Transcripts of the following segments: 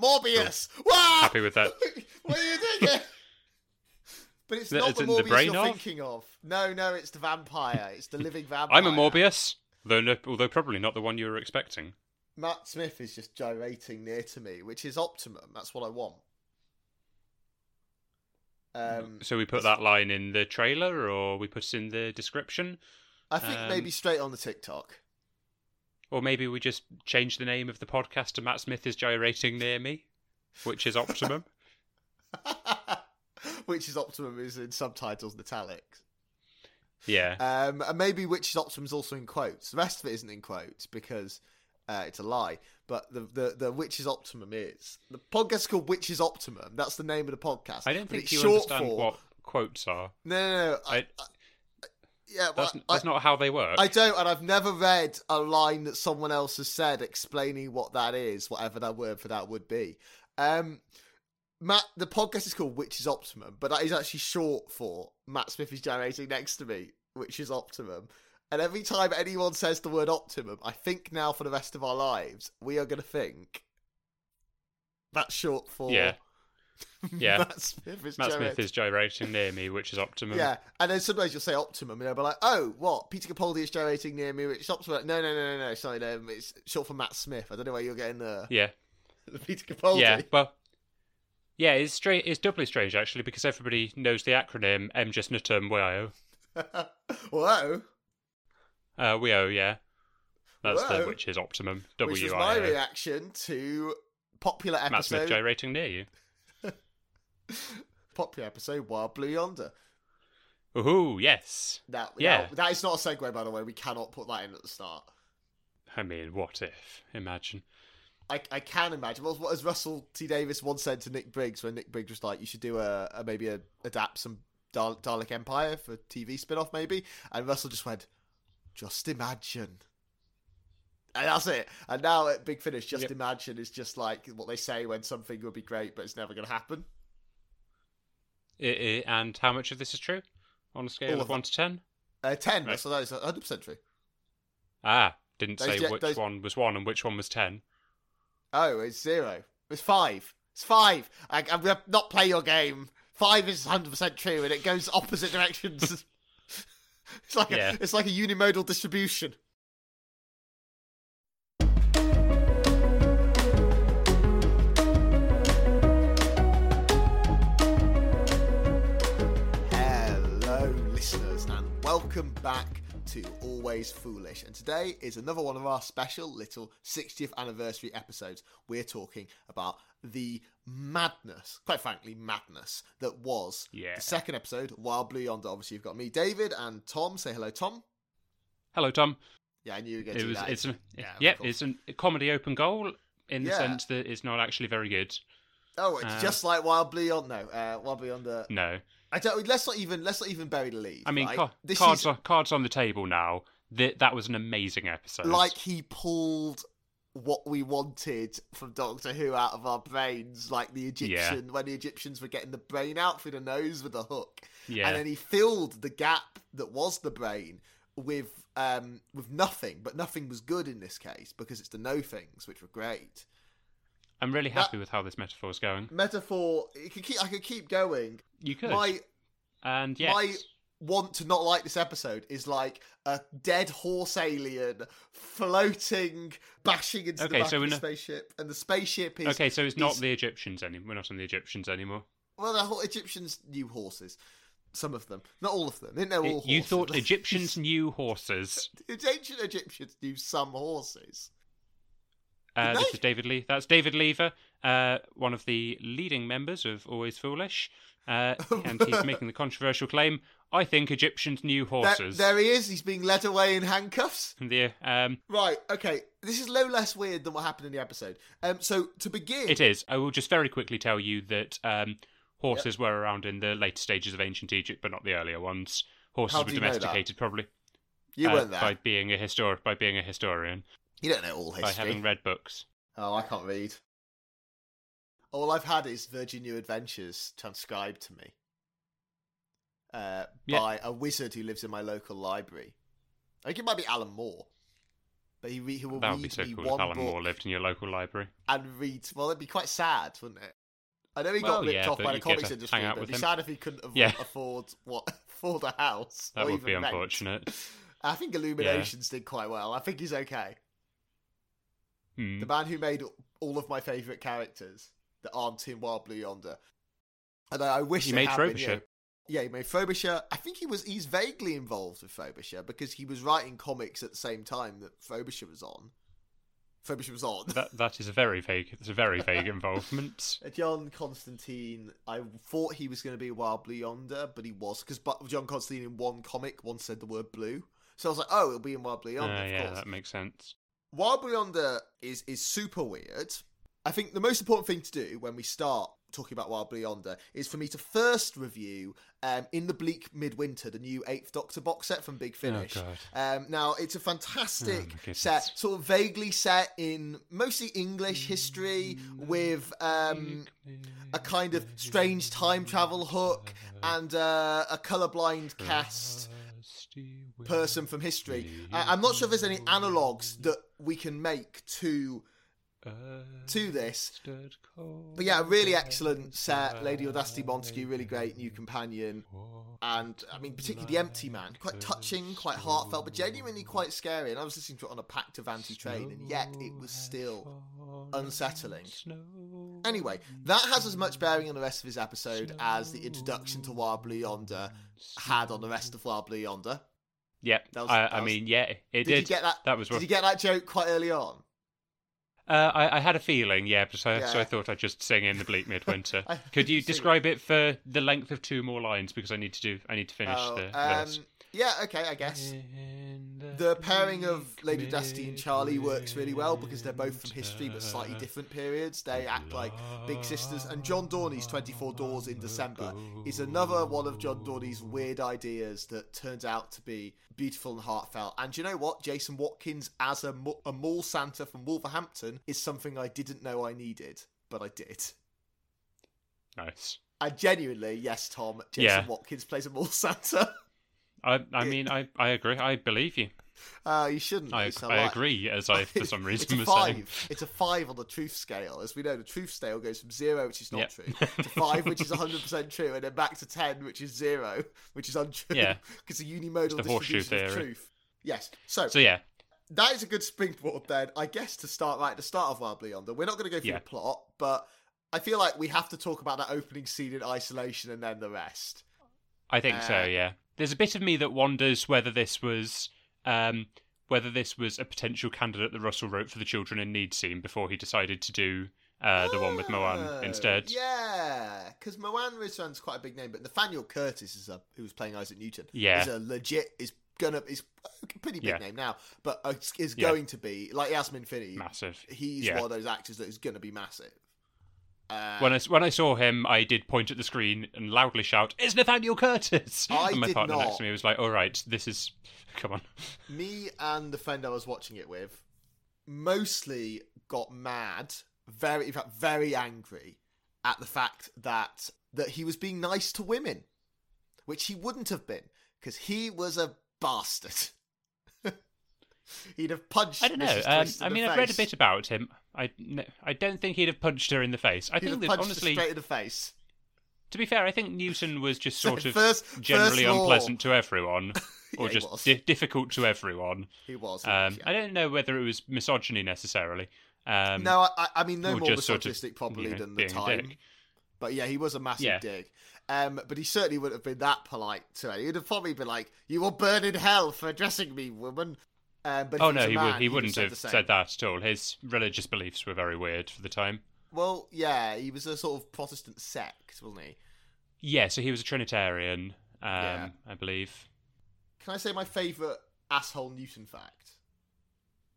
Morbius. Wow. Happy with that. what are you doing? but it's The- not the the Morbius brain you're of? thinking of. No, no, it's the vampire. It's the living vampire. I'm a Morbius, though no, although probably not the one you were expecting. Matt Smith is just gyrating near to me, which is optimum. That's what I want. Um, So we put that line in the trailer, or we put it in the description, I think um, maybe straight on the TikTok. Or maybe we just change the name of the podcast to Matt Smith is gyrating near me, which is optimum. which is optimum is in subtitles and italics. yeah. Um, and maybe which is optimum is also in quotes. The rest of it isn't in quotes because uh, it's a lie. But the, the the which is optimum is the podcast is called Which is Optimum. That's the name of the podcast. I don't think you short understand for- what quotes are. No, no, no. I, I- Yeah, well, That's, I, not how they work. I don't, and I've never read a line that someone else has said explaining what that is, whatever that word for that would be. Um, Matt, the podcast is called Which is Optimum, but that is actually short for Matt Smith is generating next to me, which is Optimum. And every time anyone says the word optimum, I think now for the rest of our lives, we are going to think that's short for Yeah. Yeah. Matt Smith is Matt gyrating. Smith is gyrating near me, which is optimum. Yeah, and then sometimes you'll say optimum, and they'll be like, "Oh, what? Peter Capaldi is gyrating near me, which is optimum." No, no, no, no, no. Sorry, no, it's short for Matt Smith. I don't know where you're getting the, Yeah. the Peter Capaldi. Yeah. Well. Yeah, it's strange. It's doubly strange actually because everybody knows the acronym M just nutum WIO. Whoa, Uh, WIO, yeah. That's Whoa. the which is optimum. which was my reaction to popular Matt Smith gyrating near you. Popular episode Wild Blue Yonder. Ooh, yes. That, Yeah. now, that is not a segue, by the way. We cannot put that in at the start. I mean, what if? Imagine. I, I can imagine. What, what as Russell T Davies once said to Nick Briggs when Nick Briggs was like, "You should do a, a maybe a, adapt some Dal- Dalek Empire for TV spin off maybe," and Russell just went, "Just imagine." And that's it. And now at Big Finish, just Yep. imagine is just like what they say when something would be great, but it's never going to happen. I, I, and how much of this is true? On a scale All of, of 1 to 10? Uh, Ten. Right. So that is hundred percent true. Ah, didn't Those say which those- one was 1 and which one was 10. Oh, it's zero. It's five. It's five. I, I'm going to not play your game. Five is 100% true, and it goes opposite directions. it's like Yeah. a, it's like a unimodal distribution. Welcome back to Always Foolish. And today is another one of our special little 60th anniversary episodes. We're talking about the madness, quite frankly, madness that was Yeah. the second episode, Wild Blue Yonder. Obviously, you've got me, David, and Tom. Say hello, Tom. Hello, Tom. Yeah, I knew you were going to It do was that. it's an, Yeah, yeah, it's a comedy open goal in the Yeah. sense that it's not actually very good. Oh, it's uh, just like Wild Blue Yonder. No, uh, Wild Blue Yonder. No. I don't. Let's not even. Let's not even bury the lead. I mean, right? ca- this cards is on, cards on the table now. That that was an amazing episode. like he pulled what we wanted from Doctor Who out of our brains, like the Egyptian when the Egyptians were getting the brain out through the nose with a hook, yeah, and then he filled the gap that was the brain with um with nothing, but nothing was good in this case because it's the no things which were great. I'm really that- happy with how this metaphor is going. Metaphor, it could keep. I could keep going. You could, My and yes, my want to not like this episode is like a dead horse alien floating, bashing into Okay, the back so of the spaceship, and the spaceship is okay, so it's not is- the Egyptians anymore. We're not on the Egyptians anymore. well, the Egyptians knew horses. Some of them, not all of them. They didn't know all. It- you thought Egyptians knew horses. the ancient Egyptians knew some horses. Uh, this is David Lee. That's David Lever, uh, one of the leading members of Always Foolish, uh, and he's making the controversial claim. I think Egyptians knew horses. there he is. He's being led away in handcuffs. The, um, Right. Okay. This is no less weird than what happened in the episode. Um. So to begin, it is. I will just very quickly tell you that um, horses were around in the later stages of ancient Egypt, but not the earlier ones. Horses were do you know that? domesticated, probably you uh, weren't there. by being a histor- by being a historian, You don't know all history. by having read books. Oh, I can't read. All I've had is Virgin New Adventures transcribed to me uh, Yeah. by a wizard who lives in my local library. I think it might be Alan Moore. But he, re- he will That read would be so me cool if one Alan book Moore lived in your local library. and read. Well, it'd be quite sad, wouldn't it? I know he Well, got ripped yeah, off by the comics industry, but it'd be him. sad if he couldn't afford, Yeah. afford what afford a house. That would be rent. unfortunate. I think Illuminations did quite well. I think he's okay. Hmm. The man who made all of my favourite characters that aren't in Wild Blue Yonder. And I I wish He made had been, you Frobisher. know- Yeah, he made Frobisher. I think he was he's vaguely involved with Frobisher because he was writing comics at the same time that Frobisher was on. Frobisher was on. That that is a very vague. It's a very vague involvement. Uh, John Constantine, I thought he was going to be Wild Blue Yonder, but he was because John Constantine in one comic once said the word blue. So I was like, oh, it'll be in Wild Blue Uh, Yonder, of yeah, course. that makes sense. Wild Blue Yonder is is super weird. I think the most important thing to do when we start talking about Wild Blue Yonder is for me to first review um, in the Bleak Midwinter the new Eighth Doctor box set from Big Finish. Oh. Um, now it's a fantastic Oh, set, sort of vaguely set in mostly English history with um, a kind of strange time travel hook and uh, a colorblind cast person from history. I- I'm not sure if there's any analogues that we can make to to this. But yeah, really excellent set. Lady Audacity Montague, really great new companion. And I mean, particularly the Empty Man, quite touching, quite heartfelt, but genuinely quite scary. And I was listening to it on a packed Avanti train, and yet it was still unsettling. Anyway, that has as much bearing on the rest of his episode as the introduction to Wild Blue Yonder had on the rest of Wild Blue Yonder. Yeah, That was- I, that I was- mean, yeah, it Did, did. you get that? That was Did you get that joke quite early on? Uh, I, I had a feeling, yeah, but so, so I thought I'd just sing in the bleak midwinter. Could you describe it for the length of two more lines because I need to do I need to finish Oh, the um, verse. Yeah, okay, I guess. The pairing of Lady Dusty and Charlie works really well because they're both from history but slightly different periods. They act like big sisters. And John Dorney's 24 Doors in December is another one of John Dorney's weird ideas that turns out to be beautiful and heartfelt. And you know what? Jason Watkins as a, mu- a mall Santa from Wolverhampton is something I didn't know I needed, but I did. Nice. And genuinely, yes, Tom, Jason Yeah. Watkins plays a mall Santa. I I mean I, I agree. I believe you. Uh, you shouldn't. I, Lisa, I like- agree, as I for some it's reason a was five. saying. It's a five on the truth scale. As we know, the truth scale goes from zero, which is not Yep. true, to five, which is 100% true, and then back to 10, which is zero, which is untrue. Yeah. Because the unimodal the distribution of theory. truth. Yes. So, So yeah, that is a good springboard then, I guess, to start right at the start of Wild Blue Yonder. We're not going to go through Yeah. the plot, but I feel like we have to talk about that opening scene in isolation and then the rest. I think Uh, so. Yeah. There's a bit of me that wonders whether this was um whether this was a potential candidate that Russell wrote for the Children in Need scene before he decided to do uh, the one with Mawaan Oh, instead. Yeah, because Mawaan Rizwan's quite a big name, but Nathaniel Curtis is a who was playing Isaac Newton. Yeah. is a legit is gonna is a pretty big Yeah. name now, but uh, is- is Yeah. going to be like Yasmin Finney. Massive. He's Yeah. one of those actors that is going to be massive. Uh, When I, when I saw him, I did point at the screen and loudly shout, "It's Nathaniel Curtis!" I and my did partner not. next to me was like, "All right, this is, come on." me and the friend I was watching it with mostly got mad, very in fact very angry at the fact that that he was being nice to women, which he wouldn't have been because he was a bastard. He'd have punched. I don't know. Um, I mean, I've read a bit about him. I, I don't think he'd have punched her in the face. I He'd think have that punched honestly, her straight in the face. to be fair, I think Newton was just sort of First- first generally law. unpleasant to everyone, or Yeah, just di- difficult to everyone. He was. he Um, was, yeah. I don't know whether it was misogyny necessarily. Um, no, I, I- mean no more just sort of, probably you know, than the time. But yeah, he was a massive Yeah. dig. Um, but he certainly wouldn't have been that polite to her. He'd have probably been like, "You will burn in hell for addressing me, woman." Um, but Oh no, he man, would. He wouldn't said have the said that at all. His religious beliefs were very weird for the time. Well, yeah, he was a sort of Protestant sect, wasn't he? Yeah, so he was a Trinitarian, um, Yeah. I believe. Can I say my favourite asshole Newton fact?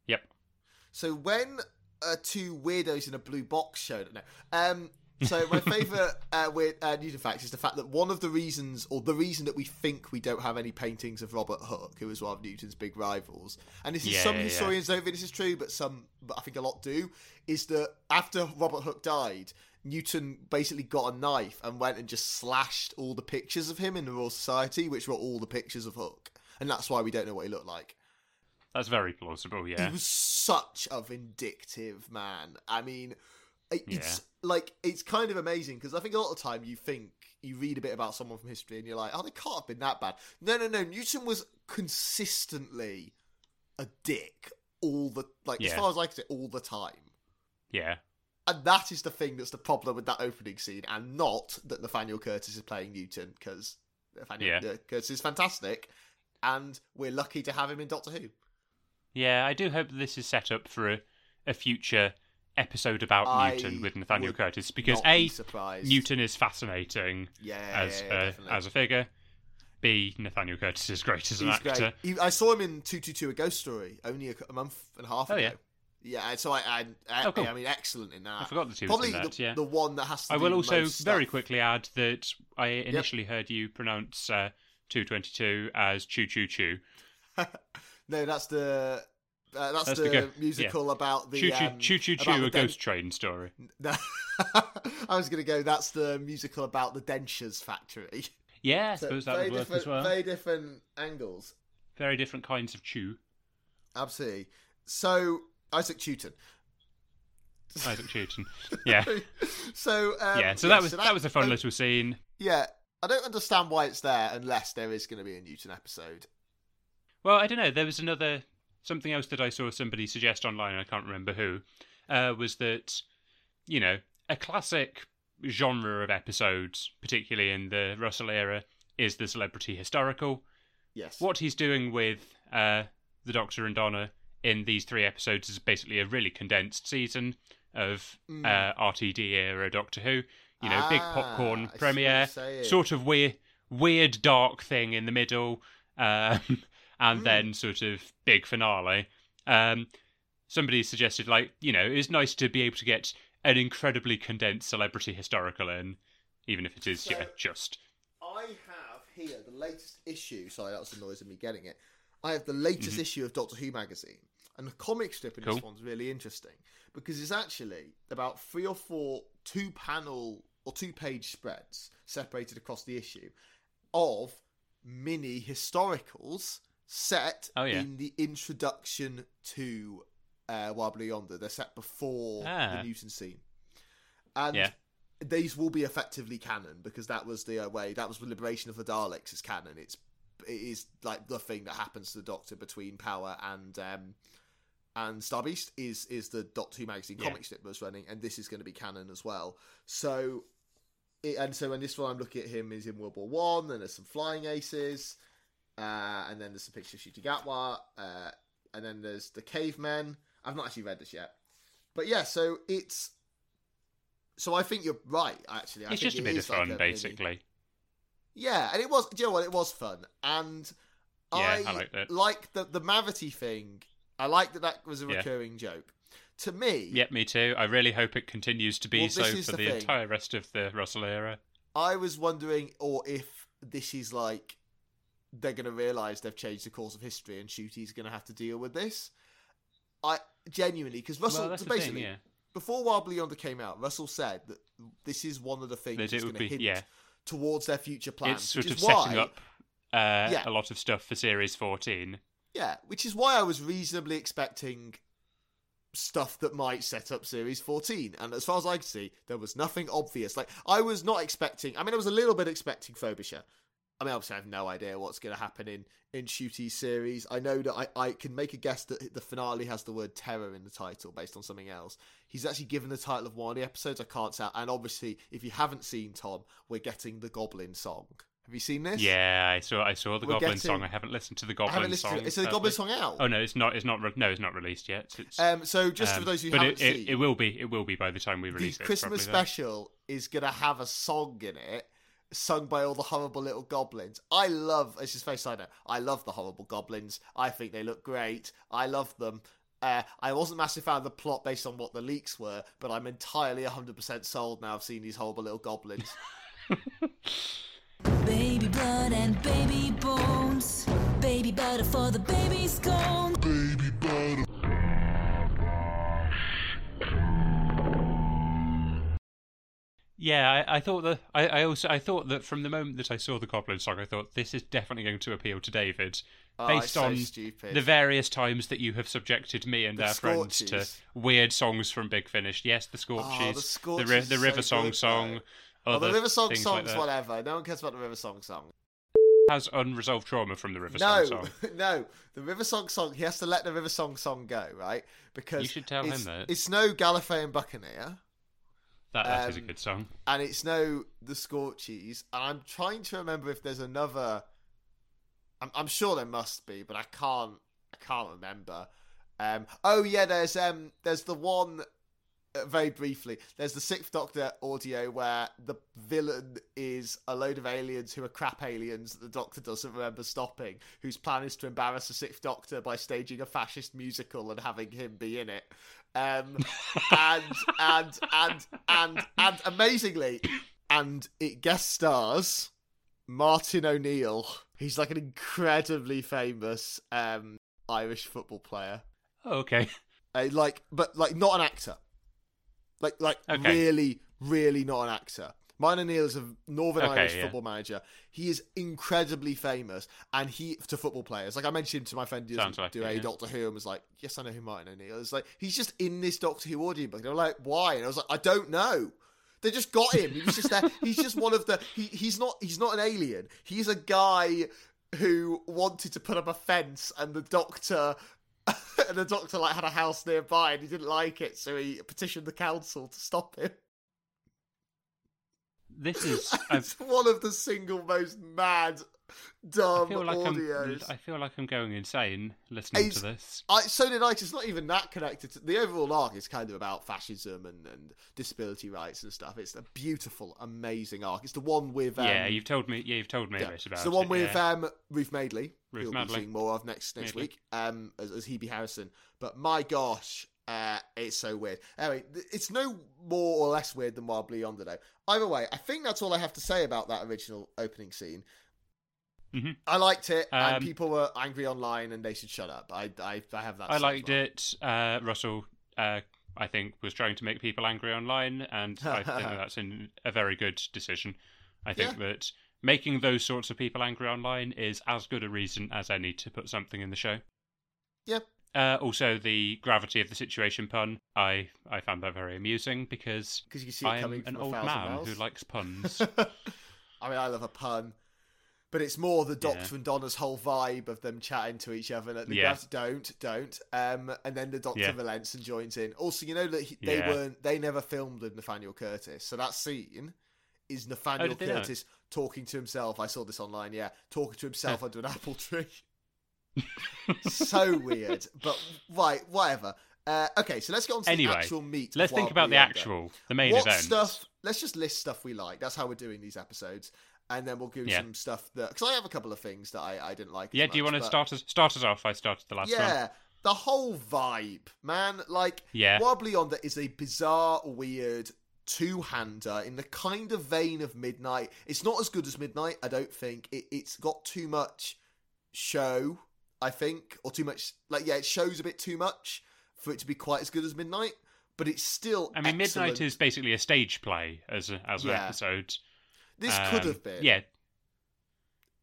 Yep. So when uh, two weirdos in a blue box showed no, um, so my favourite uh, weird uh, Newton fact is the fact that one of the reasons, or the reason that we think we don't have any paintings of Robert Hooke, who was one of Newton's big rivals, and this is Yeah, some yeah, yeah. historians don't think this is true, but some, but I think a lot do, is that after Robert Hooke died. Newton basically got a knife and went and just slashed all the pictures of him in the Royal Society, which were all the pictures of Hooke, and that's why we don't know what he looked like. That's very plausible. Yeah. He was such a vindictive man. I mean, it- it's like it's kind of amazing because I think a lot of the time you think you read a bit about someone from history and you're like, oh, they can't have been that bad. No, no, no. Newton was consistently a dick all the like as far as I can say, all the time. Yeah. And that is the thing that's the problem with that opening scene, and not that Nathaniel Curtis is playing Newton, because Nathaniel Yeah. uh, Curtis is fantastic, and we're lucky to have him in Doctor Who. Yeah, I do hope that this is set up for a, a future episode about I Newton with Nathaniel Curtis because A, be. Newton is fascinating yeah, as yeah, yeah, a, as a figure. B, Nathaniel Curtis is great as an He's actor. He, I saw him in two two two, a ghost story, only a, a month and a half Oh, ago. yeah. yeah. So I, I, I, Oh, cool. I mean, excellent in that. I forgot that he was Probably that. the, yeah. the one that has to. I will also very quickly add that I initially heard you pronounce uh, 222 as choo choo choo. No, that's the. Uh, that's, That's the, the musical about the Choo choo um, choo choo choo, a den- ghost train story. No, I was going to go. That's the musical about the dentures factory. Yeah, I So suppose that would work as well. very different angles. Very different kinds of chew. Absolutely. So Isaac Newton. Isaac Newton. Yeah, so um, yeah. So that was so that was a fun uh, little scene. Yeah, I don't understand why it's there unless there is going to be a Newton episode. Well, I don't know. There was another something else that I saw somebody suggest online. I can't remember who. Uh, was that you know a classic genre of episodes, particularly in the Russell era, is the celebrity historical. Yes. What he's doing with uh, the Doctor and Donna in these three episodes is basically a really condensed season of Mm. uh, RTD era Doctor Who. You know, big Ah, popcorn I premiere, sort of weird, weird dark thing in the middle, um, and Mm. then sort of big finale. Um, somebody suggested, like, you know, it's nice to be able to get an incredibly condensed celebrity historical in, even if it is, yeah, just. I have here the latest issue. Sorry, that was the noise of me getting it. I have the latest issue of Doctor Who magazine, and the comic strip in this Mm-hmm. One's really interesting because it's actually about three or four two-panel or two-page spreads separated across the issue of mini historicals set Oh, yeah. in the introduction to uh, Wild Yonder. They're set before Ah. the Newton scene, and Yeah. these will be effectively canon because that was the uh, way that was the liberation of the Daleks is canon. It's it is like the thing that happens to the Doctor between Power and um and Starbeast is is the Doctor Who magazine Yeah. comic strip was running, and this is going to be canon as well. So. It, and so, in this one, I'm looking at him is in World War One. and there's some flying aces, uh, and then there's some pictures of Ncuti Gatwa, uh, and then there's the cavemen. I've not actually read this yet, but yeah. So it's so I think you're right. Actually, I It's think just a it bit of is like fun, mini- basically. yeah, and it was. Do you know what? It was fun, and Yeah, I, I like the the Mavity thing. I like that that was a Yeah. recurring joke. To me, Yep, me too. I really hope it continues to be Well, so for the the, entire rest of the Russell era. I was wondering, or if this is like they're going to realise they've changed the course of history, and Ncuti's going to have to deal with this. I genuinely because Russell well, basically thing, yeah. before Wild Yonder came out, Russell said that this is one of the things That that's would going to be, hint yeah. towards their future plans. It's sort of is why, setting up uh, Yeah. a lot of stuff for Series 14. Yeah, which is why I was reasonably expecting stuff that might set up Series 14. And as far as I could see, there was nothing obvious. Like, I was not expecting, I mean, I was a little bit expecting Frobisher. I mean, obviously, I have no idea what's going to happen in, in Ncuti's series. I know that I, I can make a guess that the finale has the word terror in the title based on something else. He's actually given the title of one of the episodes. I can't tell. And obviously, if you haven't seen Tom, we're getting the Goblin song. Have you seen this? Yeah, I saw I saw the We're Goblin getting- song. I haven't listened to the Goblin song. to it. Is the. Goblin song out? Oh no, it's not. It's not. Re- no, it's not released yet. Um, so just um, for those who but haven't it, seen, it, it will be. It will be by the time we the release it. Christmas probably, though. special is gonna have a song in it, sung by all the horrible little goblins. I love. It's just very side note. I love the horrible goblins. I think they look great. I love them. Uh, I wasn't a massive fan of the plot based on what the leaks were, but I'm entirely 100% sold now. I've seen these horrible little goblins. Baby blood and baby bones. Baby butter for the baby scone. Yeah, I, I thought that I, I also I thought that from the moment that I saw the Goblin song, I thought this is definitely going to appeal to David, Oh, based so on stupid. the various times that you have subjected me and The our friends to weird songs from Big Finish. Yes, the Oh, Scorchies, the the, Scorchies ri- is the so River Song good, song. Oh, the other River Song things like songs, whatever. No one cares about the River Song song. has unresolved trauma from the River No, Song song. no. The River Song song. He has to let the River Song song go, right? Because You should tell him that. it's no Gallifrey and Buccaneer, That that is a Um, good song. and it's no the Scorchies. And I'm trying to remember if there's another. I'm, I'm sure there must be, but I can't. I can't remember. Um, oh yeah, there's um, there's the one. Uh, very briefly, there's the Sixth Doctor audio where the villain is a load of aliens who are crap aliens that the Doctor doesn't remember stopping, whose plan is to embarrass the Sixth Doctor by staging a fascist musical and having him be in it. Um, and and and and and amazingly, and it guest stars Martin O'Neill. He's like an incredibly famous um, Irish football player. Oh, okay. Uh, like, but like not an actor. Like, like Okay. really, really not an actor. Martin O'Neill is a Northern Okay, Irish yeah. football manager. He is incredibly famous, and he to football players. Like I mentioned to my friend who doesn't like do it, a yeah. Doctor Who, and was like, "Yes, I know who Martin O'Neill is." Like he's just in this Doctor Who audiobook. And I'm like, "Why?" And I was like, "I don't know." They just got him. He was just there. He's just one of the. He, he's not. He's not an alien. He's a guy who wanted to put up a fence, and the Doctor and the doctor like had a house nearby and he didn't like it, so he petitioned the council to stop him. This is. It's one of the single most mad, dumb feel like I'm. audios. I feel like I'm going insane listening It's- to this. I, so did I. It's not even that connected. To, the overall arc is kind of about fascism and, and disability rights and stuff. It's a beautiful, amazing arc. It's the one with um, yeah, you've told me. Yeah, you've told me yeah. about It's the one it, with yeah. um, Ruth Madeley, Ruth we'll be Madeley. seeing more of next next Madeley. week, um, as, as Hebe Harrison. But my gosh, uh, it's so weird. Anyway, it's no more or less weird than Wild Blue Yonder, though. Either way, I think that's all I have to say about that original opening scene. Mhm. I liked it, and Um, people were angry online, and they should shut up. I, I, I have that. I liked well. it. Uh, Russell, uh, I think, was trying to make people angry online, and I think that's in a very good decision. I think that making those sorts of people angry online is as good a reason as any to put something in the show. Yep. Uh, also, the gravity of the situation pun, I, I found that very amusing because because you see I am coming an old man miles. who likes puns. I mean, I love a pun, but it's more the Doctor Yeah. and Donna's whole vibe of them chatting to each other. The Yeah. Gravity, don't, don't. Um, and then the Doctor Yeah. relents and joins in. Also, you know that he, they Yeah. weren't, they never filmed with Nathaniel Curtis, so that scene is Nathaniel did they not? Curtis talking to himself. I saw this online. Yeah, talking to himself under an apple tree. so weird, but right, whatever. Uh, okay, so let's get on to Anyway, the actual meat. Let's think about the actual, the main what event. stuff let's just list stuff we like that's how we're doing these episodes and then we'll give Yeah. some stuff that because i have a couple of things that i, I didn't like Yeah, do you want to start us, start us off? I started the last one. yeah the whole vibe man like Yeah. wobbly yonder is a bizarre weird two-hander in the kind of vein of midnight it's not as good as midnight i don't think it, it's got too much show i think or too much like yeah it shows a bit too much for it to be quite as good as midnight but it's still I mean, excellent. Midnight is basically a stage play as a, as an episode. this could Um, have been Yeah,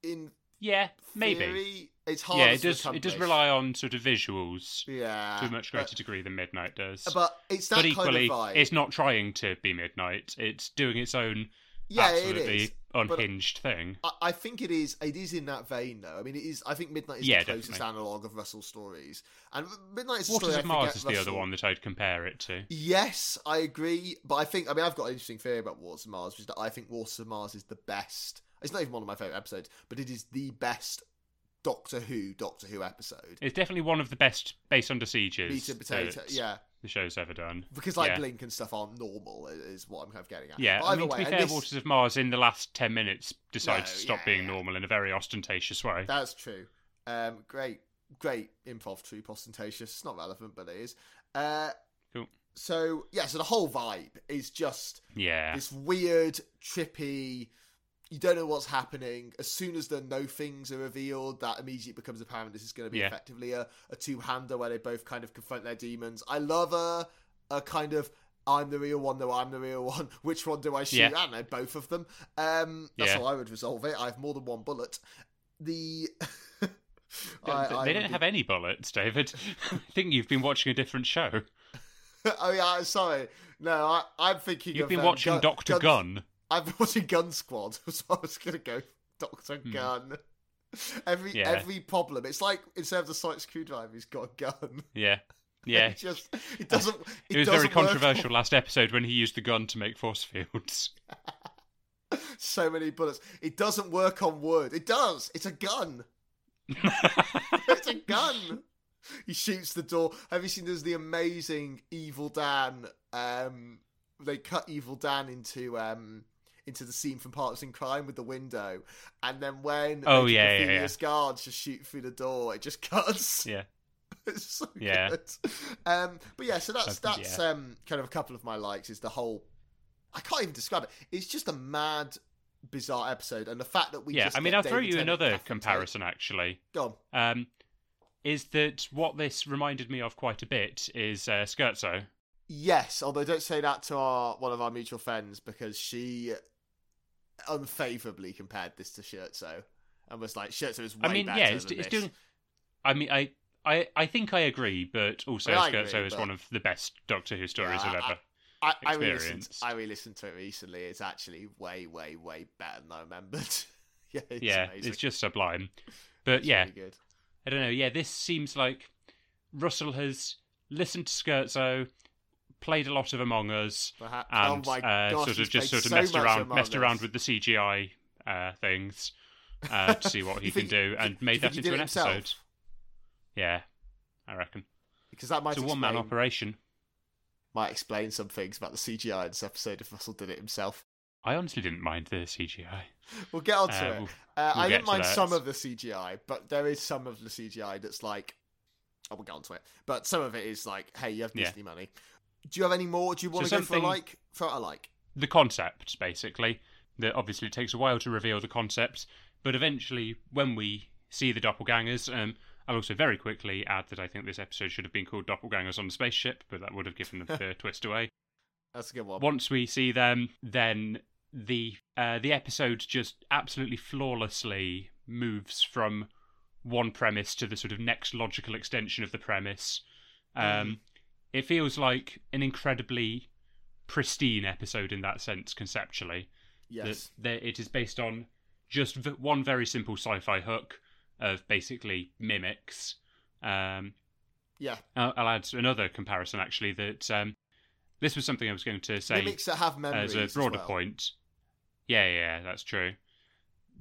in yeah, maybe. theory, it's hard. Yeah, it does. It does rely on sort of visuals yeah, to a much but- greater degree than Midnight does. But, it's that but equally, kind of vibe. it's not trying to be Midnight. It's doing its own yeah, it absolutely is. unhinged thing. I, I think it is. It is in that vein, though. I mean, it is. I think Midnight is Yeah, the closest definitely. analog of Russell's stories, and Midnight is Waters story of I Mars is the other one that I'd compare it to. Yes, I agree, but I think I mean I've got an interesting theory about Waters of Mars, which is that I think Waters of Mars is the best. It's not even one of my favorite episodes, but it is the best Doctor Who Doctor Who episode. It's definitely one of the best base under sieges Meat and potato, yeah, the show's ever done. because like Yeah. Blink and stuff aren't normal, is what I'm kind of getting at. Yeah, I mean, to way, be and fair, this- Waters of Mars in the last 10 minutes decides No, to stop yeah, being yeah. normal in a very ostentatious way. That's true. Um, great, great improv troupe, ostentatious. It's not relevant, but it is. Uh, Cool. So yeah, so the whole vibe is just yeah. this weird, trippy. You don't know what's happening. As soon as the no things are revealed, that immediately becomes apparent. This is going to be Yeah. effectively a, a two hander where they both kind of confront their demons. I love a a kind of I'm the real one, no, I'm the real one. Which one do I shoot? Yeah. I don't know, both of them. Um, that's Yeah. how I would resolve it. I have more than one bullet. The they I- I they would don't be- have any bullets, David. I think you've been watching a different show. oh yeah, sorry. No, I, I'm thinking. You've been um, watching Gun- Doctor Guns- Gun. I've been watching Gun Squad, so I was gonna go Doctor Hmm. Gun. Every Yeah. every problem, it's like instead of the sonic screwdriver, he's got a gun. Yeah, yeah. it just it doesn't. It, It was very doesn't work controversial last episode when he used the gun to make force fields. So many bullets. It doesn't work on wood. It does. It's a gun. it's a gun. He shoots the door. Have you seen? There's the amazing Evil Dan. Um, they cut Evil Dan into um into the scene from Partners in Crime with the window, and then when Oh, yeah, the yeah, yeah. Guards just shoot through the door, it just cuts. yeah, it's so Yeah. good. Um, but yeah, so that's that's yeah. um kind of a couple of my likes. Is the whole I can't even describe it. It's just a mad, bizarre episode, and the fact that we yeah. I mean, I'll throw you Tennant, another comparison actually. Go on. Um, is that what this reminded me of quite a bit? Is uh, Scherzo? Yes, although don't say that to our one of our mutual friends because she unfavorably compared this to Scherzo and was like Scherzo is way I mean, better yeah, it's, than it's this. doing. I mean, I, I, I think I agree, but also I agree, Scherzo is but- one of the best Doctor Who stories Yeah, I've I- ever. I, I re-listened. I re-listened to it recently. It's actually way, way, way better than I remembered. yeah, it's yeah, amazing. it's just sublime. But yeah, really. I don't know. Yeah, this seems like Russell has listened to Scherzo, played a lot of Among Us, Perhaps- and oh my uh, gosh, sort of just sort of so messed around, messed around Us. with the CGI uh, things uh, to see what he can do, and made that into an himself? episode. Yeah, I reckon Because that might it's a one-man operation. might explain some things about the CGI in this episode if Russell did it himself. I honestly didn't mind the CGI. We'll get onto Uh, it. we'll- Uh, we'll I didn't mind that. some of the CGI, but there is some of the CGI that's like, I will get on to it. But some of it is like, hey, you have Yeah. Disney money. Do you have any more? Do you want So to go for a like? For a like? the concept, basically. That obviously it takes a while to reveal the concept, but eventually, when we see the doppelgangers, um, I'll also very quickly add that I think this episode should have been called Doppelgangers on the Spaceship, but that would have given the twist away. That's a good one. Once we see them, then the uh, the episode just absolutely flawlessly moves from one premise to the sort of next logical extension of the premise. Um, Mm. It feels like an incredibly pristine episode in that sense, conceptually. Yes. That, that it is based on just v- one very simple sci-fi hook of basically mimics. Um, Yeah. I'll, I'll add another comparison actually that um, this was something I was going to say Mimics that have memories. as a as broader well. point. Yeah, yeah, yeah, that's true.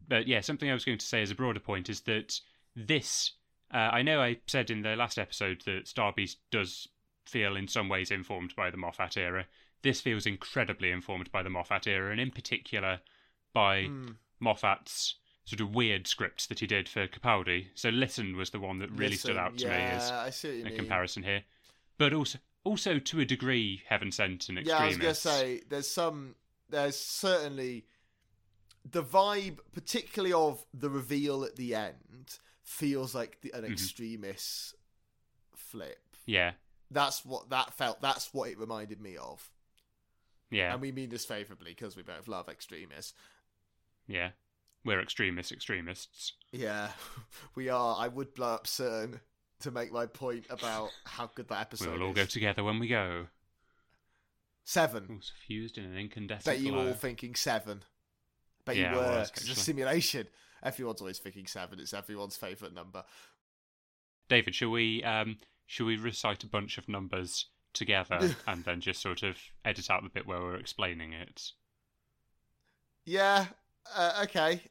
But yeah, something I was going to say as a broader point is that this. Uh, I know I said in the last episode that Starbeast does feel in some ways informed by the Moffat era. This feels incredibly informed by the Moffat era, and in particular by Hmm. Moffat's sort of weird scripts that he did for Capaldi. So Listen was the one that really stood out to yeah, me as I see a mean. comparison here. But also, also to a degree, Heaven Sent and Yeah, I was gonna say there's some. There's certainly the vibe, particularly of the reveal at the end, feels like the, an Mhm. Extremis flip. Yeah, That's what that felt. That's what it reminded me of. yeah, And we mean this favourably because we both love extremists. yeah. We're extremists, extremists. Yeah, we are. I would blow up CERN to make my point about how good that episode we'll all is. go together when we go. Seven. All fused in an incandescent Bet you glow. all thinking seven. Bet Yeah, you were. it's a simulation. Everyone's always thinking seven. It's everyone's favourite number. David, shall we um shall we recite a bunch of numbers together and then just sort of edit out the bit where we're explaining it? Yeah. Uh, okay.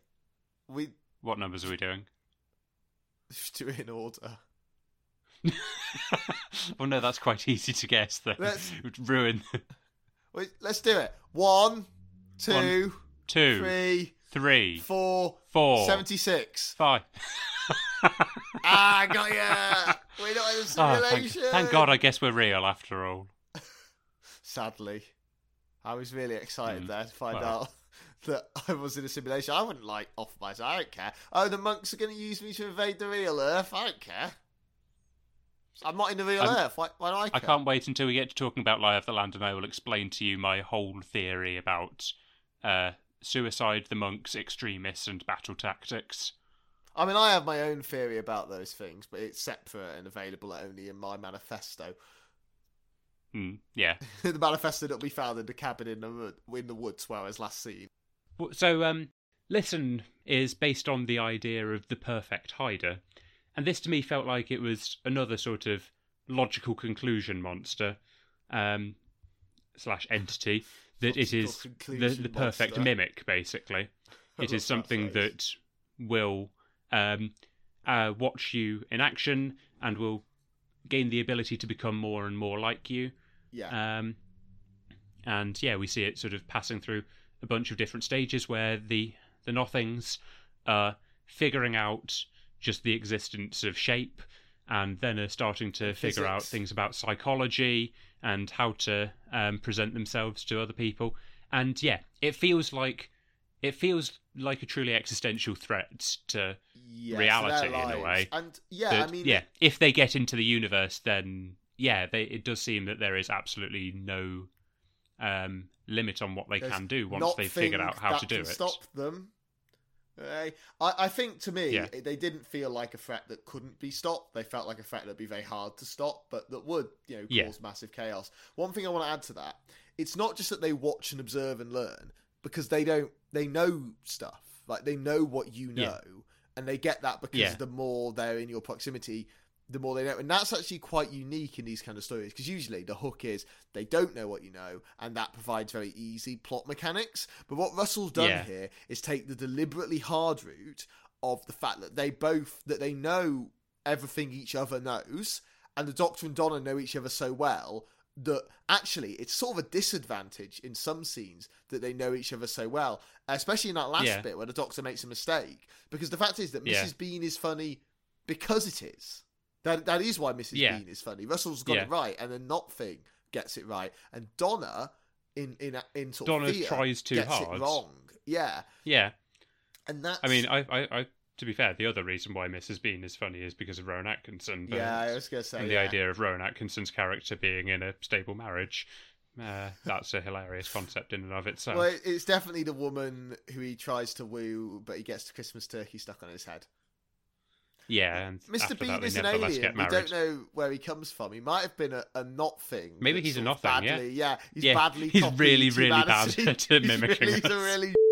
We What numbers are we doing? should do it in order. oh no, that's quite easy to guess. That Let's- would ruin Wait, let's do it. One, two, two, three, three, four, four, seventy-six. five. ah, I got ya! We're not in a Oh, thank, thank God, I guess we're real after all. Sadly, I was really excited Mm, there to find well. out that I was in a simulation. I wouldn't like off myself. I don't care. Oh, the monks are going to use me to invade the real Earth. I don't care. I'm not in the real Earth. Why, why do I? I can't wait until we get to talking about Lie of the Land, and I will explain to you my whole theory about uh, suicide, the monks, extremists, and battle tactics. I mean, I have my own theory about those things, but it's separate and available only in my manifesto. Hmm, yeah. the manifesto that be found in the cabin in the in the woods where I was last seen. So, um, Listen is based on the idea of the perfect hider, and this to me felt like it was another sort of logical conclusion monster um, slash entity that it is the, the perfect monster. mimic, basically. It is something phrase. that will um, uh, watch you in action and will gain the ability to become more and more like you. yeah, Um, and yeah, we see it sort of passing through a bunch of different stages where the the nothings are figuring out just the existence of shape, and then are starting to figure out things about psychology and how to um, present themselves to other people. And yeah, it feels like it feels like a truly existential threat to reality in a way. And yeah, that, I mean, yeah, if they get into the universe, then yeah, they, it does seem that there is absolutely no um, limit on what they can do once they've figured out how to do it. Stop them. I, I think to me, Yeah. they didn't feel like a threat that couldn't be stopped. They felt like a threat that'd be very hard to stop, but that would, you know, cause Yeah. massive chaos. One thing I want to add to that: it's not just that they watch and observe and learn because they don't. They know stuff. Like they know what you know, Yeah. and they get that because Yeah. the more they're in your proximity, the more they know. And that's actually quite unique in these kind of stories because usually the hook is they don't know what you know, and that provides very easy plot mechanics. But what Russell's done Yeah. here is take the deliberately hard route of the fact that they both that they know everything each other knows, and the Doctor and Donna know each other so well that actually it's sort of a disadvantage in some scenes that they know each other so well, especially in that last Yeah. bit where the Doctor makes a mistake. Because the fact is that Mrs. Yeah. Bean is funny because it is. That that is why Mrs. Yeah. Bean is funny. Russell's got it right, and the not thing gets it right, and Donna in in in sort Donna of tries too gets hard. it wrong. Yeah, Yeah, and that I mean, I, I, I, to be fair, the other reason why Mrs. Bean is funny is because of Rowan Atkinson. But, yeah, I was gonna say and the idea of Rowan Atkinson's character being in a stable marriage. Uh, that's a hilarious concept in and of itself. Well, it's definitely the woman who he tries to woo, but he gets the Christmas turkey stuck on his head. yeah, and Mr. Bean that, is an alien. We don't know where he comes from. He might have been a, a not thing. Maybe he's a not thing, yeah. badly, yeah. he's Yeah, badly. he's really, really bad humanity. at He's mimicking really, He's a really.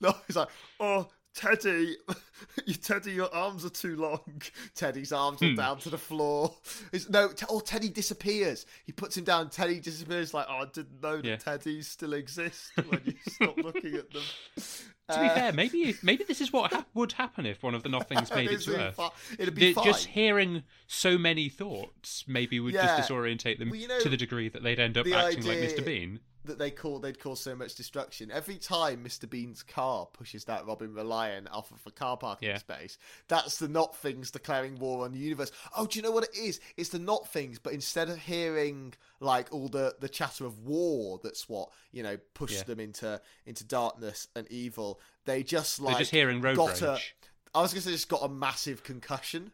No, he's like, oh, Teddy, you Teddy, your arms are too long. Teddy's arms are Hmm. down to the floor. It's, no, t- oh, Teddy disappears. He puts him down. Teddy disappears. Like, oh, I didn't know that Yeah. Teddies still exist when you stop looking at them. To be Uh, fair, maybe maybe this is what hap would happen if one of the nothings made it to Earth. It'd be The- fine. just hearing so many thoughts maybe would Yeah. just disorientate them Well, you know, to the degree that they'd end up the acting like Mr. Bean. That they call they'd cause so much destruction. Every time Mr. Bean's car pushes that Robin Reliant off of a car parking Yeah. space, that's the not things declaring war on the universe. Oh, do you know what it is? It's the not things, but instead of hearing like all the, the chatter of war, that's what you know pushed Yeah. them into into darkness and evil. They just like They're just hearing road got a- rage. I was gonna say just got a massive concussion.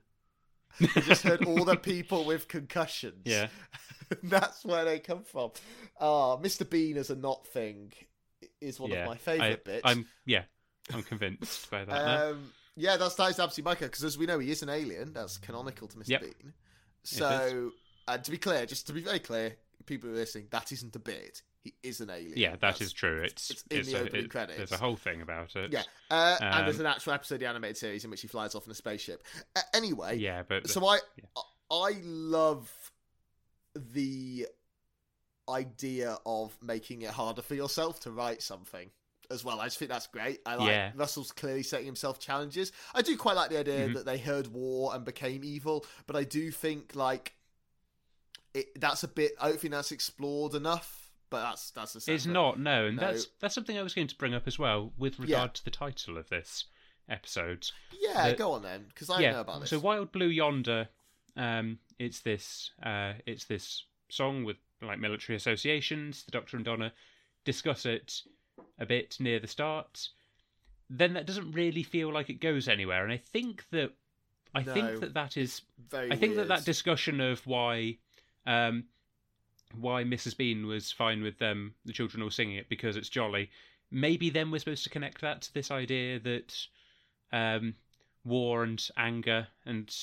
They just heard all the people with concussions. Yeah. That's where they come from. Ah, Mr. Bean as a not thing is one yeah. of my favourite bits. I'm yeah, I'm convinced by that. um, yeah, that's that is absolutely Micah because as we know, he is an alien. That's canonical to Mr. Yep. Bean. So, and to be clear, just to be very clear, people who are listening, that isn't a bit. He is an alien. yeah, that That's- is true. It's it's in the a, opening it- credits. There's a whole thing about it. Yeah, uh, and there's Um, an actual episode of the animated series in which he flies off in a spaceship. Uh, anyway, yeah, but so I yeah. I love the idea of making it harder for yourself to write something as well. I just think that's great. I like Yeah. Russell's clearly setting himself challenges. I do quite like the idea Mhm. that they heard war and became evil, but I do think like it, that's a bit. I don't think that's explored enough. But that's that's a It's not, no, and No. that's that's something I was going to bring up as well with regard to the title of this episode. Yeah, the- go on then, because I yeah, know about this. so Wild Blue Yonder, um, it's this uh, it's this song with like military associations. The Doctor and Donna discuss it a bit near the start. Then that doesn't really feel like it goes anywhere, and I think that I No. think that that is Very. I think that that discussion of why, um, why Mrs. Bean was fine with them, the children all singing it because it's jolly. Maybe then we're supposed to connect that to this idea that um, war and anger and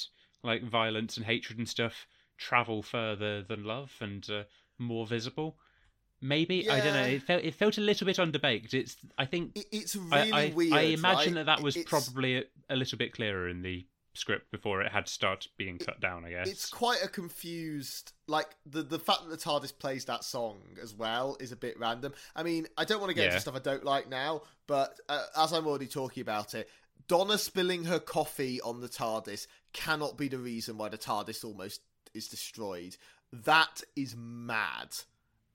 like violence and hatred and stuff travel further than love and uh, more visible. Maybe I don't know. It felt it felt a little bit underbaked. It's I think It- it's I- really I, weird. I imagine right? that that was It's- probably a, a little bit clearer in the script before it had to start being cut down. I guess It's quite a confused, like the the fact that the TARDIS plays that song as well is a bit random. I mean, I don't want to get Yeah. into stuff I don't like now, but uh, as I'm already talking about it, Donna spilling her coffee on the TARDIS cannot be the reason why the TARDIS almost is destroyed. That is mad.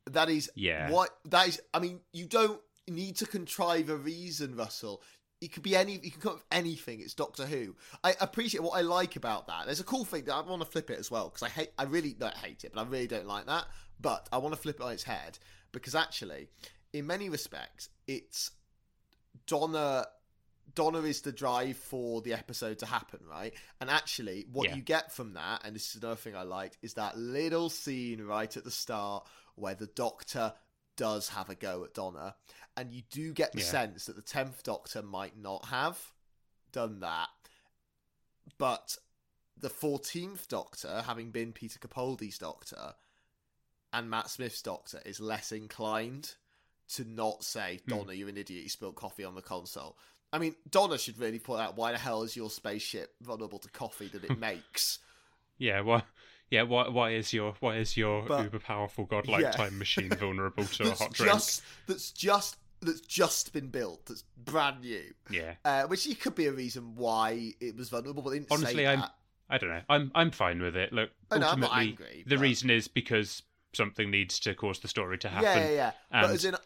That is Yeah. What that is? I mean, you don't need to contrive a reason, Russell. It could be any. You can come up with anything. It's Doctor Who. I appreciate what I like about that. There's a cool thing that I want to flip it as well because I hate. I really don't hate it, but I really don't like that. But I want to flip it on its head because actually, in many respects, it's Donna. Donna is the drive for the episode to happen, right? And actually, what Yeah. you get from that, and this is another thing I liked, is that little scene right at the start where the Doctor does have a go at Donna, and you do get the Yeah. sense that the tenth Doctor might not have done that, but the fourteenth Doctor, having been Peter Capaldi's Doctor and Matt Smith's Doctor, is less inclined to not say, Hmm. "Donna, you're an idiot. You spilled coffee on the console." I mean, Donna should really point out why the hell is your spaceship vulnerable to coffee that it makes. Yeah, why? Yeah, why? Why is your why is your But- uber powerful godlike Yeah. time machine vulnerable to a hot drink? just that's just that's just been built. That's brand new. Yeah, Uh, which could be a reason why it was vulnerable, but Honestly, say I'm-. I don't know. I'm I'm fine with it. Look, Oh, no, I'm not ultimately, angry, the but- reason is because something needs to cause the story to happen. Yeah, yeah, yeah. But and as in,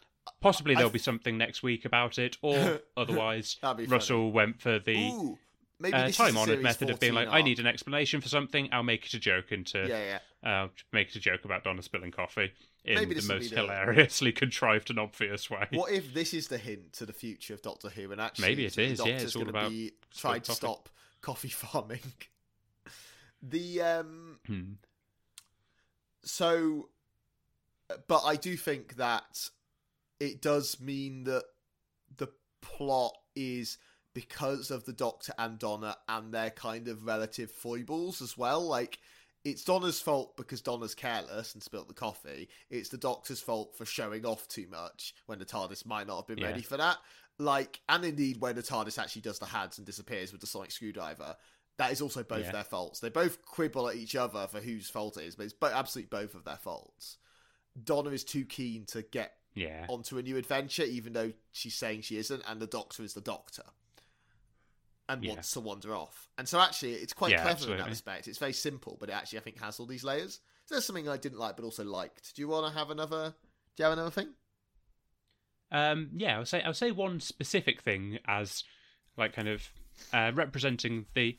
Possibly I there'll th- be something next week about it, or otherwise, That'd funny. Russell went for the ooh, maybe uh, time-honored method of being like, 14 I need an explanation for something. I'll make it a joke into Yeah, yeah. uh, make it a joke about Donna spilling coffee in Maybe the this will be most the- hilariously contrived and obvious way. What if this is the hint to the future of Doctor Who, and actually Maybe it the is, yeah, it's all about be trying to stop coffee farming. the um, Hmm. so, but I do think that it does mean that the plot is because of the Doctor and Donna and their kind of relative foibles as well. Like, it's Donna's fault because Donna's careless and spilt the coffee. It's the Doctor's fault for showing off too much when the TARDIS might not have been Yeah. ready for that. Like, and indeed when the TARDIS actually does the hands and disappears with the sonic screwdriver. That is also both Yeah. their faults. They both quibble at each other for whose fault it is, but it's bo- absolutely both of their faults. Donna is too keen to get Yeah. onto a new adventure, even though she's saying she isn't, and the Doctor is the Doctor, and Yeah. wants to wander off. And so, actually, it's quite Yeah, clever in that respect. It's very simple, but it actually, I think, has all these layers. So there's something I didn't like, but also liked. Do you want to have another? Do you have another thing? Um, yeah, I'll say I'll say one specific thing as like kind of uh, representing the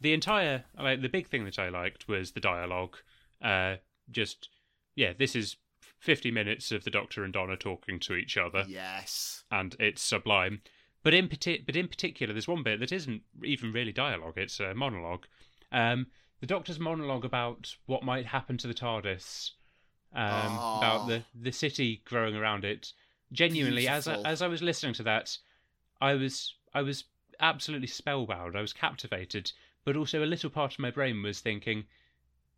the entire like the big thing that I liked was the dialogue. Uh, just yeah, this is fifty minutes of the Doctor and Donna talking to each other, Yes. and it's sublime. But in parti- but in particular, there's one bit that isn't even really dialogue; it's a monologue. Um, the Doctor's monologue about what might happen to the TARDIS, um, about the the city growing around it. Genuinely, as I, as I was listening to that, I was I was absolutely spellbound. I was captivated, but also a little part of my brain was thinking,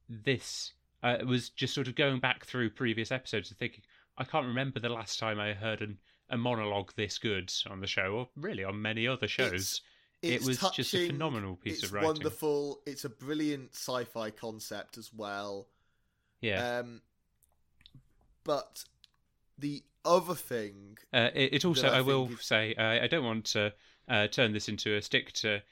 this uh, was just sort of going back through previous episodes and thinking, I can't remember the last time I heard an, a monologue this good on the show, or really on many other shows. It It's was just a phenomenal piece of writing. It's wonderful. It's a brilliant sci-fi concept as well. yeah. Um, but the other thing, Uh, it, it also, I I, will is- say, uh, I don't want to uh, turn this into a stick to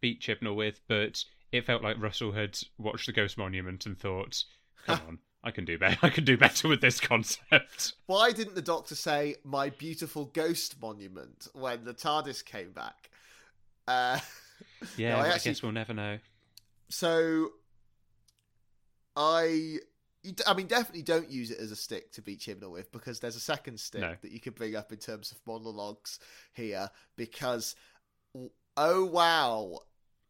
beat Chibnall with, but it felt like Russell had watched the Ghost Monument and thought, "Come on, I can do better. I can do better with this concept." why didn't the Doctor say "my beautiful ghost monument" when the TARDIS came back? Uh, Yeah, No, I I, actually- guess we'll never know. so I, I mean, definitely don't use it as a stick to beat Chibnall with because there's a second stick No. that you could bring up in terms of monologues here because oh wow,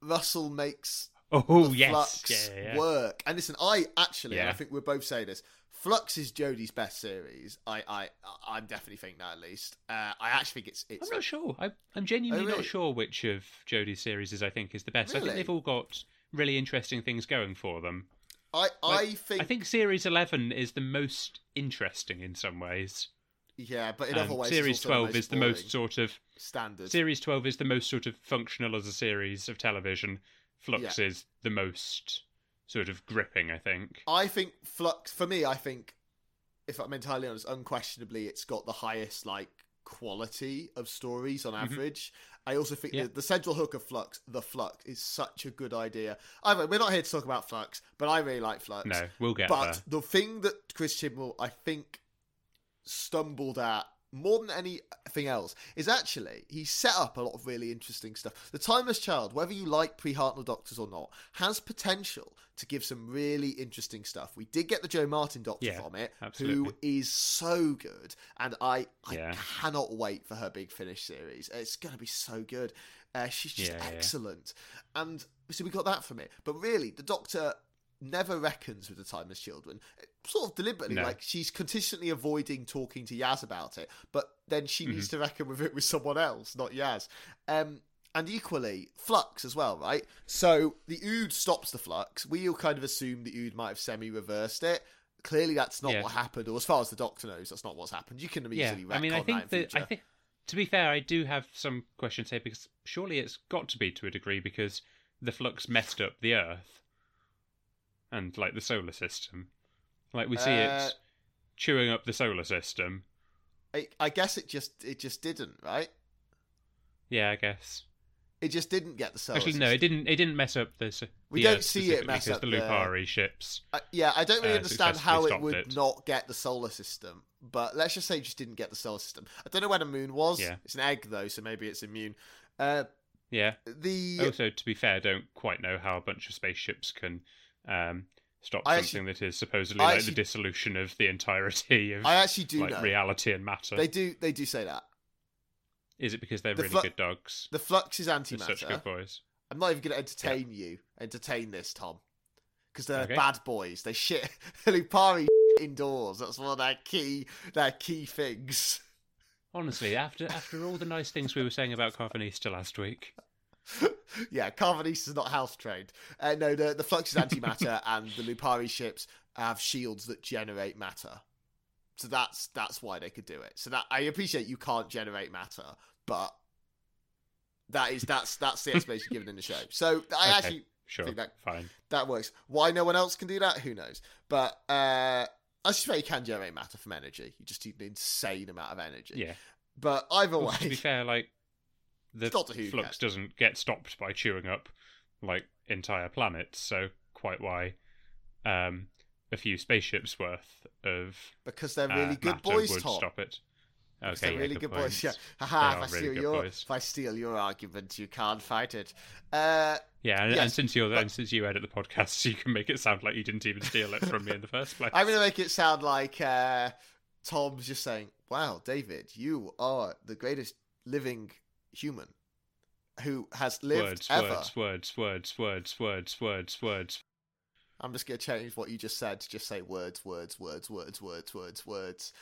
Russell makes Oh yes, Flux yeah, yeah, yeah. work. And listen, I actually, and I think we're both saying this. Flux is Jodie's best series. I, I, I definitely think that at least. Uh, I actually think it's, it's I'm not sure. I, I'm genuinely Oh, really? not sure which of Jodie's series is I think is the best. I think they've all got really interesting things going for them. I, I Like, think, I think series 11 is the most interesting in some ways. yeah, but in other ways, series 12 the is the most sort of standard. Series 12 is the most sort of functional as a series of television. Flux Yeah. is the most sort of gripping, I think. I think Flux for me. I think, if I'm entirely honest, unquestionably, it's got the highest like quality of stories on average. I also think Mm-hmm. Yeah. the, the central hook of Flux, the Flux, is such a good idea. I mean, we're not here to talk about Flux, but I really like Flux. No, we'll get but there. the thing that Chris Chibnall, I think, stumbled at more than anything else is actually he set up a lot of really interesting stuff. The Timeless Child, whether you like pre Hartnell Doctors or not, has potential to give some really interesting stuff. We did get the Jo Martin Doctor Yeah, from it, who absolutely. is so good, and I I Yeah. cannot wait for her Big Finish series. It's going to be so good. Uh, she's just yeah. excellent, and so we got that from it. But really, the Doctor never reckons with the timeless children sort of deliberately No. like she's consistently avoiding talking to yaz about it but then she Mm-hmm. needs to reckon with it with someone else not yaz um and equally flux as well right so the ood stops the flux we all kind of assume the ood might have semi-reversed it clearly that's not Yeah. what happened or as far as the doctor knows that's not what's happened you can Yeah, easily I mean, I think that that I think to be fair, I do have some questions here because surely it's got to be to a degree because the flux messed up the Earth and like the solar system. Like we see Uh, it chewing up the solar system. I, I guess it just it just didn't right Yeah, I guess. it just didn't get the solar system. Actually, no, it didn't. It didn't mess up the. We the don't Earth see it mess up the the- Lupari ships. Uh, yeah, I don't really uh, understand how it would it. not get the solar system, but let's just say it just didn't get the solar system. I don't know where the moon was. Yeah. It's an egg though, so maybe it's immune. Uh, Yeah. the Also, to be fair, don't quite know how a bunch of spaceships can um, stop I something actually- that is supposedly I like actually- the dissolution of the entirety of I actually do like know reality and matter. they do they do say that Is it because they're the really good dogs? the flux is They're antimatter. such good boys. I'm not even going to entertain you. Entertain this, Tom, because they're Okay. bad boys. They shit Lupari indoors. That's one of their key their key things. Honestly, after after all the nice things we were saying about Karvanista last week, yeah, Karvanista is not house trained. Uh, no, the the flux is antimatter, and the Lupari ships have shields that generate matter. So that's that's why they could do it. So that I appreciate you can't generate matter, but that is that's that's the explanation given in the show. So I Okay. actually sure, think that fine. that works. Why no one else can do that? Who knows? But uh, I suspect you can generate matter from energy. You just need an insane amount of energy. Yeah. But either Also, to be way, fair, like the flux doesn't get stopped by chewing up like entire planets, so quite why um, a few spaceships worth of because they're uh, really good boys, would Tom. stop it. Because Okay, they're yeah, really good, point. boys. Yeah. Haha, if I, really steal good your, boys. if I steal your argument, you can't fight it. Uh, Yeah, and, Yes, and since you're but- and since you edit the podcast, you can make it sound like you didn't even steal it from me in the first place. I'm going to make it sound like uh, Tom's just saying, wow, David, you are the greatest living human who has lived words, ever. words, words, words, words, words, words, words. I'm just going to change what you just said to just say words, words, words, words, words, words, words.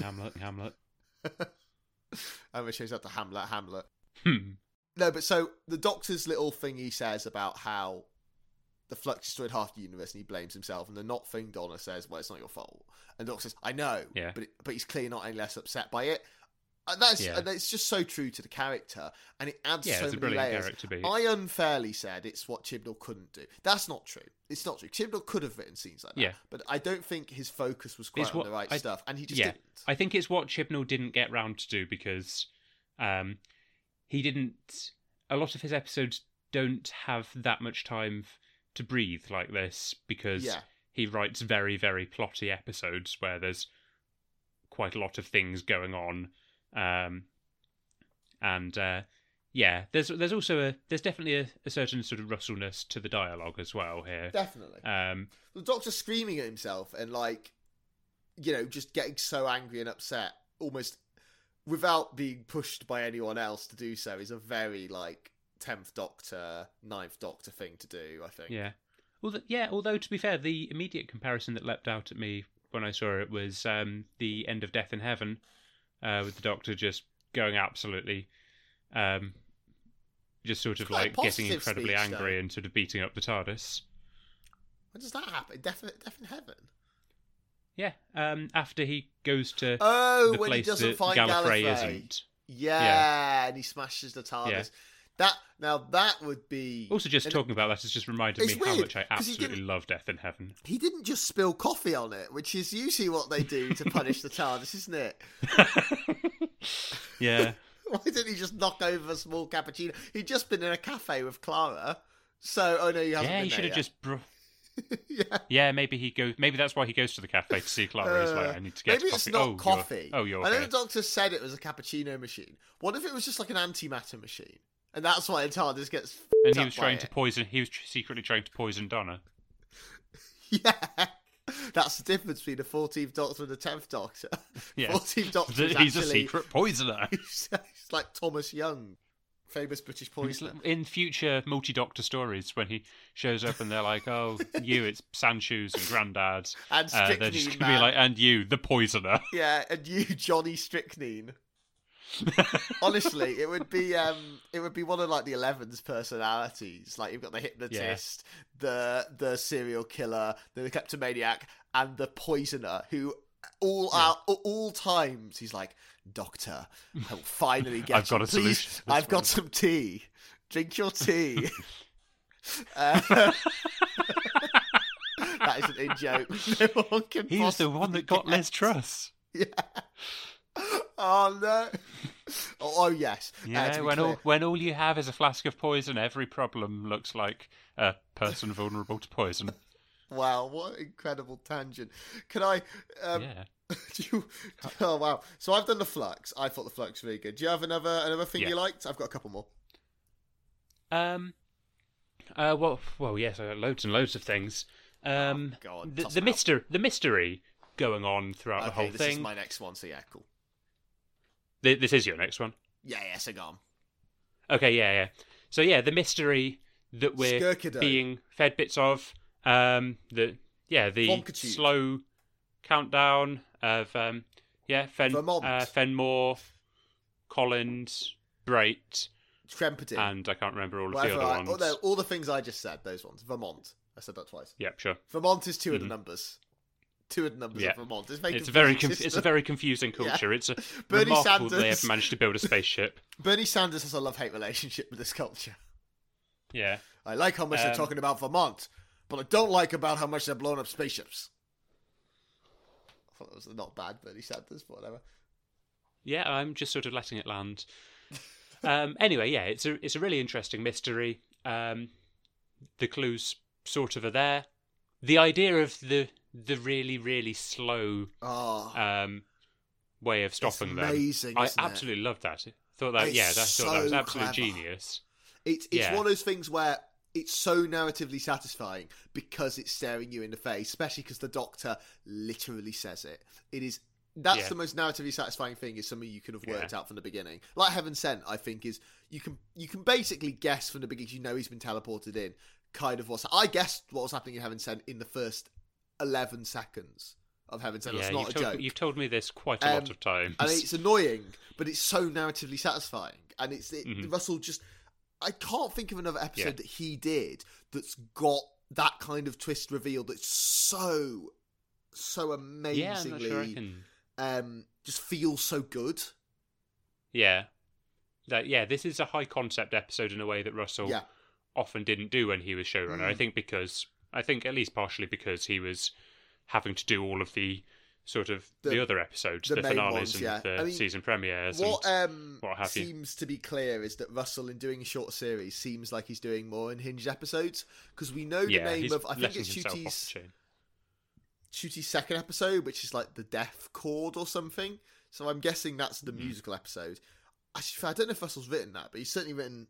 Hamlet, Hamlet. I'm going to change that to Hamlet, Hamlet. Hmm. No, but so the Doctor's little thing he says about how the Flux destroyed half the universe and he blames himself, and the not thing Donna says, "Well, it's not your fault," and the Doctor says, "I know, Yeah. but it, but he's clearly not any less upset by it." And that's Yeah. it's just so true to the character, and it adds Yeah, so it's a many brilliant layers. character beat. I unfairly said it's what Chibnall couldn't do. That's not true. It's not true. Chibnall could have written scenes like that, Yeah. but I don't think his focus was quite It's on what- the right I- stuff, and he just yeah, didn't. I think it's what Chibnall didn't get round to do because um, he didn't. A lot of his episodes don't have that much time to breathe like this because Yeah. he writes very, very plotty episodes where there's quite a lot of things going on, um, and uh, yeah, there's there's also a there's definitely a, a certain sort of Russellness to the dialogue as well here. Definitely. Um, the doctor screaming at himself and like you know just getting so angry and upset almost without being pushed by anyone else to do so is a very like tenth Doctor, 9th Doctor thing to do. I think. Yeah. Well, yeah. Although to be fair, the immediate comparison that leapt out at me when I saw it was um, the end of Death in Heaven, uh, with the Doctor just going absolutely, um, just sort of like getting incredibly speech, angry though. and sort of beating up the TARDIS. When does that happen? Death, Death in Heaven. Yeah. Um, after he goes to Oh, the when he place doesn't that find Gallifrey, Gallifrey. isn't. Yeah, and he smashes the TARDIS. Yeah. That now that would be Also, just talking about that has just reminded me how much I absolutely love Death in Heaven. He didn't just spill coffee on it, which is usually what they do to punish the TARDIS, isn't it? Yeah. Why didn't he just knock over a small cappuccino? He'd just been in a cafe with Clara. So, oh no, you haven't yeah, he should have just. Just. yeah. yeah, maybe he goes. Maybe that's why he goes to the cafe to see Clara. He's like, Uh, I need to get maybe coffee. Maybe it's not oh, you're- coffee. oh, you're I know the doctor said it was a cappuccino machine. What if it was just like an antimatter machine, and that's why the TARDIS gets. And he was trying it? to poison. He was secretly trying to poison Donna. Yeah, that's the difference between the fourteenth Doctor and the tenth Doctor. Yeah. Fourteenth Doctor is He's a secret poisoner. he's, he's like Thomas Young, famous British poisoner. In future multi-doctor stories, when he shows up and they're like, "Oh, you, it's Sandshoes and Grandad's. And uh, they're just gonna man. be like, "And you, the poisoner." Yeah, and you, Johnny Strychnine. Honestly, it would be um, it would be one of like the Eleven's personalities. Like you've got the hypnotist, the the serial killer, the kleptomaniac, and the poisoner. Who all out all times he's like, Doctor, I will finally get. I've got a Please, solution I've got some tea. Drink your tea. uh, that is an in joke. No one can. He was the one that got less trust. Yeah. Oh no. Oh, oh, yes. Uh, Yeah, be when all when all you have is a flask of poison, every problem looks like a person vulnerable to poison. Wow, what an incredible tangent. Can I? Um, yeah. do you, oh wow. So I've done the flux. I thought the flux was really good. Do you have another another thing Yeah. you liked? I've got a couple more. Um. Uh. Well. Well. Yes. I got loads and loads of things. Um. Oh, go on, the the them out. myster the mystery going on throughout the Okay, whole this thing. is my next one. So yeah, cool. Th- This is your next one. Yeah, yeah. So go on. Okay. Yeah. Yeah. So yeah, the mystery that we're Skirkido. being fed bits of. Um. The yeah the Vonkitude. slow countdown of um. Yeah. Fen Vermont. uh, Fenmore, Collins, Brait, Tremperding. and I can't remember all of whatever. the other I, ones. oh, no, all the things I just said. Those ones. Vermont. I said that twice. Yep. Sure. Vermont is 2 of Mhm. the numbers. Two numbers Yeah. of Vermont. It's, very It's a very confusing conf- it's a very confusing Yeah. culture. It's a Bernie remarkable that they Sanders. have managed to build a spaceship. Bernie Sanders has a love hate relationship with this culture. Yeah. I like how much they're Um, talking about Vermont, but I don't like about how much they're blowing up spaceships. I thought that was not bad, Bernie Sanders, but whatever. Yeah, I'm just sort of letting it land. um, anyway, yeah, it's a it's a really interesting mystery. Um, the clues sort of are there. The idea of the the really really slow Oh, um, way of stopping them, amazing, I isn't it? absolutely loved that. Thought that It's yeah, that, thought that was so absolute clever. genius. it's it's yeah. one of those things where it's so narratively satisfying because it's staring you in the face, especially because the Doctor literally says it. It is that's Yeah. the most narratively satisfying thing is something you could have worked Yeah. out from the beginning. Like Heaven Sent, I think is you can you can basically guess from the beginning. You know he's been teleported in. Kind of what's I guessed what was happening in Heaven Sent in the first eleven seconds of Heaven Sent. yeah, It's not a told, joke. you've told me this quite a Um, lot of times. and it's annoying, but it's so narratively satisfying. And it's it, Mhm. Russell just I can't think of another episode Yeah. that he did that's got that kind of twist reveal that's so so yeah, amazingly sure I can. um just feels so good. Yeah. That yeah, this is a high concept episode in a way that Russell Yeah. often didn't do when he was showrunner. Mm. I think because I think at least partially because he was having to do all of the sort of the, The- other episodes, the the, finales ones, and yeah. the I mean, season premieres. What um what have you. seems to be clear is that Russell in doing a short series seems like he's doing more unhinged episodes because we know the yeah, name of I think it's Ncuti's. Ncuti's second episode, which is like the death chord or something. So I'm guessing that's the Hmm. musical episode. Actually, I don't know if Russell's written that, but he's certainly written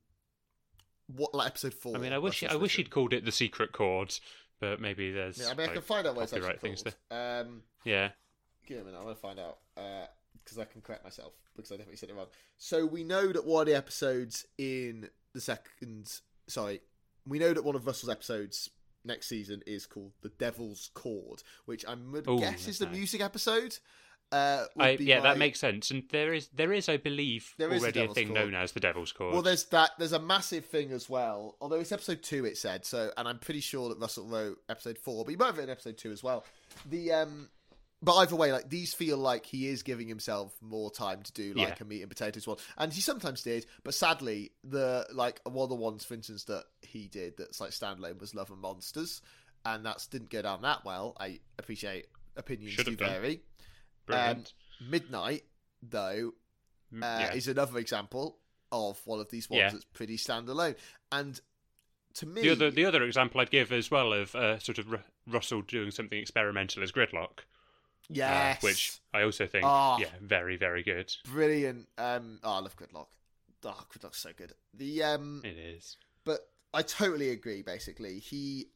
what like episode four. I mean, I wish I wish he'd called it the secret chord, but maybe there's Yeah, I mean, I can find out what it's actually copyright things there. Um, Yeah, give me a minute. I'm gonna find out because I can correct myself because I definitely said it wrong. So we know that one of the episodes in the second. Sorry, we know that one of Russell's episodes next season is called "The Devil's Chord," which I would Ooh, guess is the nice. music episode. Uh, I, yeah, that makes sense. And there is, there is, I believe, There is a already a, Devil's thing Chord. known as the Devil's Chord. Well, there's that. There's a massive thing as well. Although it's episode two, it said so, and I'm pretty sure that Russell wrote episode four, but he might have written episode two as well. The um, but either way, like these feel like he is giving himself more time to do like Yeah. a meat and potatoes one, and he sometimes did. But sadly, the like one of the ones, for instance, that he did that's like standalone was Love and Monsters, and that's didn't go down that well. I appreciate opinions do vary. Brilliant. Midnight, though, Mm, uh, yeah. is another example of one of these ones Yeah. that's pretty standalone. And to me, The other, the other example I'd give as well of uh, sort of Ru- Russell doing something experimental is Gridlock, uh, yes, which I also think, Ah. yeah, very, very good. brilliant. Um, oh, I love Gridlock. Oh, Gridlock's so good. The um, It is. but I totally agree. Basically, he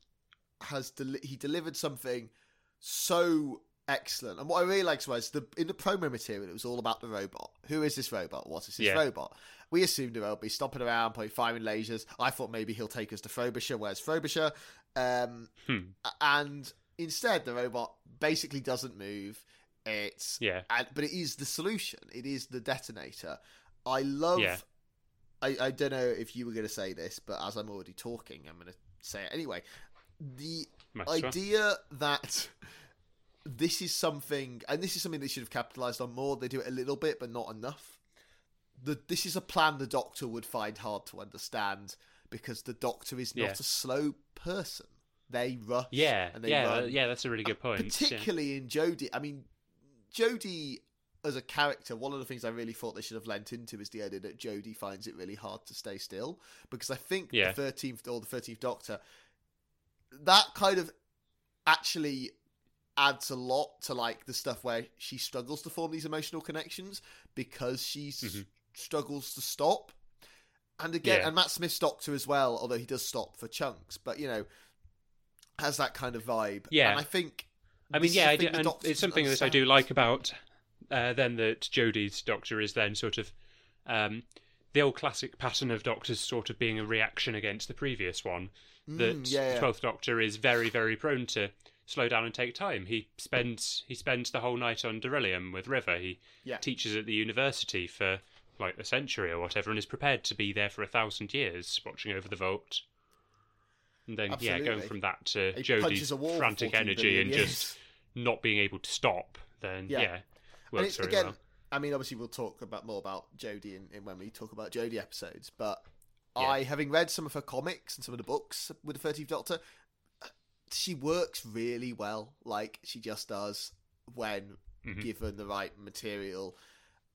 has he delivered something so excellent. And what I really liked was the in the promo material, it was all about the robot. Who is this robot? What is this Yeah. robot? We assumed that he'll be stomping around, probably firing lasers. I thought maybe he'll take us to Frobisher. Where's Frobisher? Um, Hmm. and instead, the robot basically doesn't move. It's Yeah. and, but it is the solution. It is the detonator. I love. Yeah. I, I don't know if you were going to say this, but as I'm already talking, I'm going to say it anyway. The Might as well. idea that this is something, and this is something they should have capitalized on more. They do it a little bit, but not enough. The, this is a plan the Doctor would find hard to understand because the Doctor is not Yeah. a slow person. They rush, Yeah, and they yeah, run. yeah. That's a really good uh, point. yeah. Particularly in Jodie. I mean, Jodie as a character, one of the things I really thought they should have lent into is the idea that Jodie finds it really hard to stay still. Because I think Yeah. the thirteenth or the thirteenth Doctor, that kind of actually adds a lot to like the stuff where she struggles to form these emotional connections because she s Mhm. struggles to stop. And again, Yeah. and Matt Smith's Doctor as well, although he does stop for chunks, but you know, has that kind of vibe. Yeah. and I think. I mean, yeah, I do, and it's something that I do like about uh, then that Jodie's Doctor is then sort of um, the old classic pattern of Doctors sort of being a reaction against the previous one. That Mm, yeah, the. Twelfth Doctor is very, very prone to slow down and take time. He spends he spends the whole night on Darillium with River. He Yeah. teaches at the university for like a century or whatever, and is prepared to be there for a thousand years, watching over the vault. And then, yeah, going from that to He Jodie's punches a wall for frantic energy and years. just not being able to stop, then Yeah. yeah, works very again, well. I mean, obviously, we'll talk about more about Jodie in, in when we talk about Jodie episodes. But Yeah. I, having read some of her comics and some of the books with the Thirteenth Doctor, she works really well. Like she just does when Mhm. given the right material.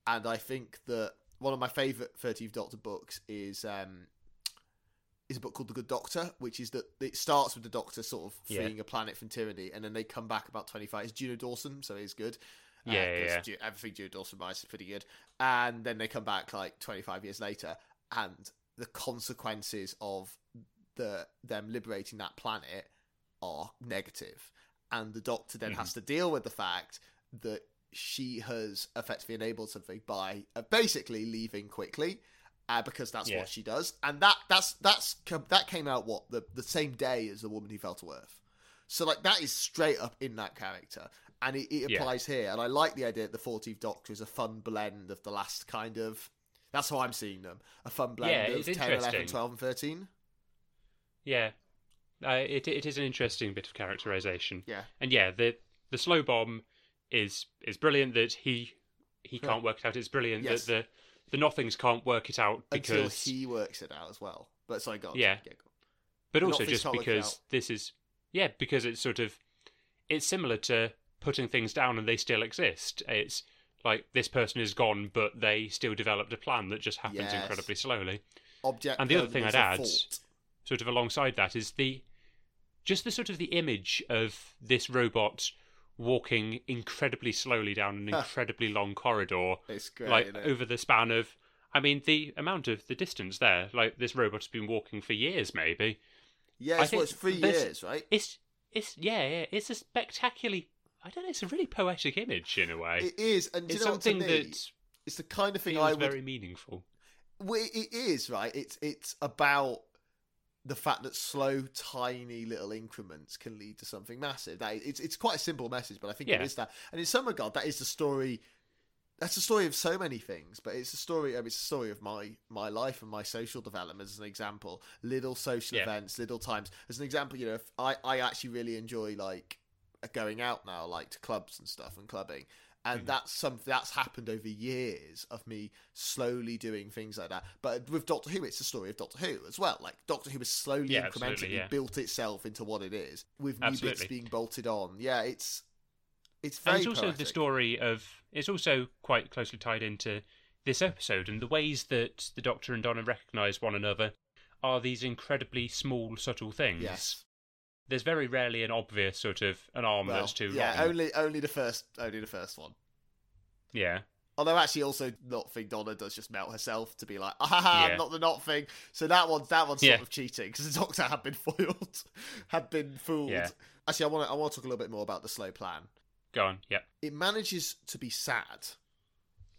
And I think that one of my favourite Thirteenth Doctor books is um, is a book called The Good Doctor, which is that it starts with the Doctor sort of Yeah. freeing a planet from tyranny, and then they come back about twenty five. It's Juno Dawson, so it's good. Uh, Yeah, yeah, 'cause yeah. Ju- everything Juno Dawson writes is pretty good. And then they come back like twenty five years later, and the consequences of the them liberating that planet are negative, and the Doctor then Mhm. has to deal with the fact that she has effectively enabled something by uh, basically leaving quickly. Uh, because that's Yeah. what she does, and that that's that's that came out what the the same day as the woman who fell to earth. So like that is straight up in that character, and it, it Yeah. applies here. And I like the idea that the Fourteenth Doctor is a fun blend of the last kind of. That's how I'm seeing them. A fun blend Yeah, of it's 10, 11, 12, and 13. Yeah, uh, it it is an interesting bit of characterization. Yeah. and yeah, the the slow bomb is is brilliant that he he Yeah. can't work it out. It's brilliant Yes. that the the nothings can't work it out Until because he works it out as well. But sorry, go on. Yeah. go but also Nothings just can't work it because this is yeah because it's sort of it's similar to putting things down and they still exist it's like this person is gone but they still developed a plan that just happens Yes. incredibly slowly Object And the other thing I'd add- sort of alongside that is the just the sort of the image of this robot walking incredibly slowly down an incredibly long corridor It's great. like over the span of I mean the amount of the distance there like this robot's been walking for years maybe yeah, I it's, think what, it's three years, right? it's it's yeah, yeah it's a spectacularly I don't know it's a really poetic image in a way It is, and it's you know something me, that it's the kind of thing I would very meaningful well, it is right. It's it's about the fact that slow, tiny little increments can lead to something massive. That it's it's quite a simple message, but I think it Yeah. is that. And in some regard, that is the story. That's the story of so many things, but it's a story. I mean, it's a story of my my life and my social development as an example. Little social Yeah. events, little times. As an example, you know, if I I actually really enjoy like going out now, like to clubs and stuff and clubbing, and Mhm. that's something that's happened over years of me slowly doing things like that. But with Doctor Who, it's the story of Doctor Who as well. Like Doctor Who has slowly, Yeah, incrementally yeah. built itself into what it is, with new bits being bolted on. Yeah, it's it's and very. it's also the story of it's also quite closely tied into this episode and the ways that the Doctor and Donna recognise one another are these incredibly small, subtle things. Yes. There's very rarely an obvious sort of an arm Well, that's too yeah, long. Yeah, only only the first only the first one. Yeah. Although actually, also not thing Donna does just melt herself to be like, ah, Yeah. not the not thing. So that one's that one's sort of cheating because the Doctor had been foiled, had been fooled. Yeah. Actually, I want to I want to talk a little bit more about the slow plan. Go on. Yeah. It manages to be sad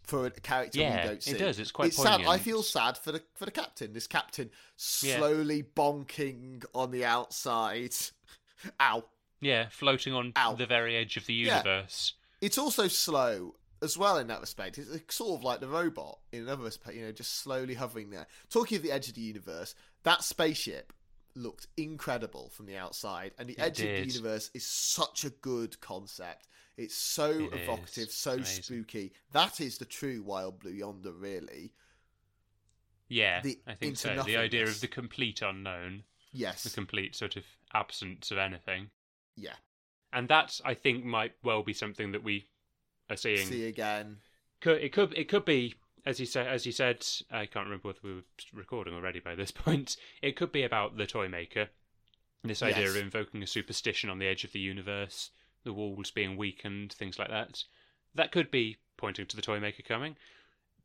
for a character Yeah, we don't see. it does. It's quite it's sad. I feel sad for the for the captain. This captain Yeah. slowly bonking on the outside. Ow. Yeah, floating on Ow. the very edge of the Yeah. universe. It's also slow as well in that respect. It's sort of like the robot in another respect, you know, just slowly hovering there. Talking of the edge of the universe, that spaceship looked incredible from the outside, and the It edge of the universe is such a good concept. It's so It evocative, is. so Amazing. spooky. That is the true Wild Blue Yonder, really. Yeah, The I think so. The idea of the complete unknown, Yes. the complete sort of absence of anything. Yeah. And that, I think, might well be something that we are seeing. See again. Could, it could it could be as you said as you said I can't remember whether we were recording already by this point. It could be about the toy maker. This idea Yes. of invoking a superstition on the edge of the universe, the walls being weakened, things like that. That could be pointing to the toy maker coming.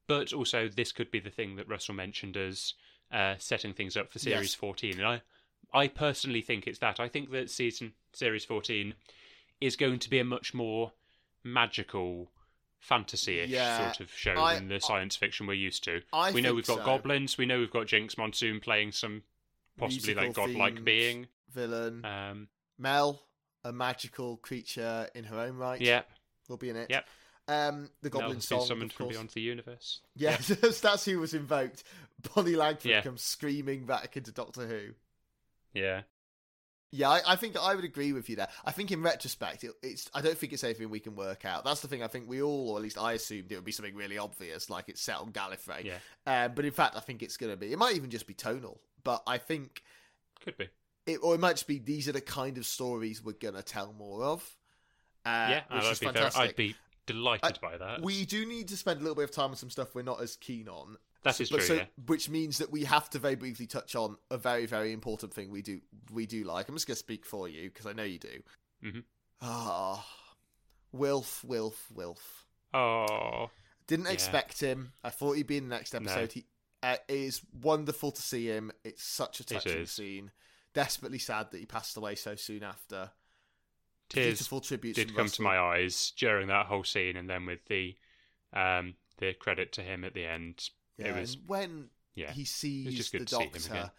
But also this could be the thing that Russell mentioned as uh, setting things up for series Yes. 14 and I I personally think it's that. I think that season series 14 is going to be a much more magical fantasy-ish Yeah, sort of show I- than the science fiction we're used to. I we know we've got so. goblins. We know we've got Jinx Monsoon playing some possibly like Musical godlike themed being. Villain. Um, Mel, a magical creature in her own right. Yeah, Will be in it. Yep. Um, the Goblin been summoned from beyond the universe. Yeah, that's who was invoked. Bonnie Langford Yeah. comes screaming back into Doctor Who. Yeah, Yeah, I, I think I would agree with you there. I think in retrospect, it, it's. I don't think it's anything we can work out. That's the thing. I think we all, or at least I assumed, it would be something really obvious, like it's set on Gallifrey. yeah, Um, but in fact, I think it's going to be. It might even just be tonal. But I think could be. It, or it might just be these are the kind of stories we're going to tell more of. Uh, yeah, which I'd is very, fantastic. I'd be delighted by that. We do need to spend a little bit of time on some stuff we're not as keen on. That So- is but true, so- yeah. Which means that we have to very briefly touch on a very, very important thing we do we do like. I'm just going to speak for you because I know you do. Mhm. Ah, Wilf, Wilf, Wilf. Oh, Didn't Yeah. expect him. I thought he'd be in the next episode. He uh, it is wonderful to see him. It's such a touching scene. Desperately sad that he passed away so soon after. tears Beautiful tributes did come Russell. to my eyes during that whole scene, and then with the um the credit to him at the end. Yeah, it was and when yeah, he sees the see doctor,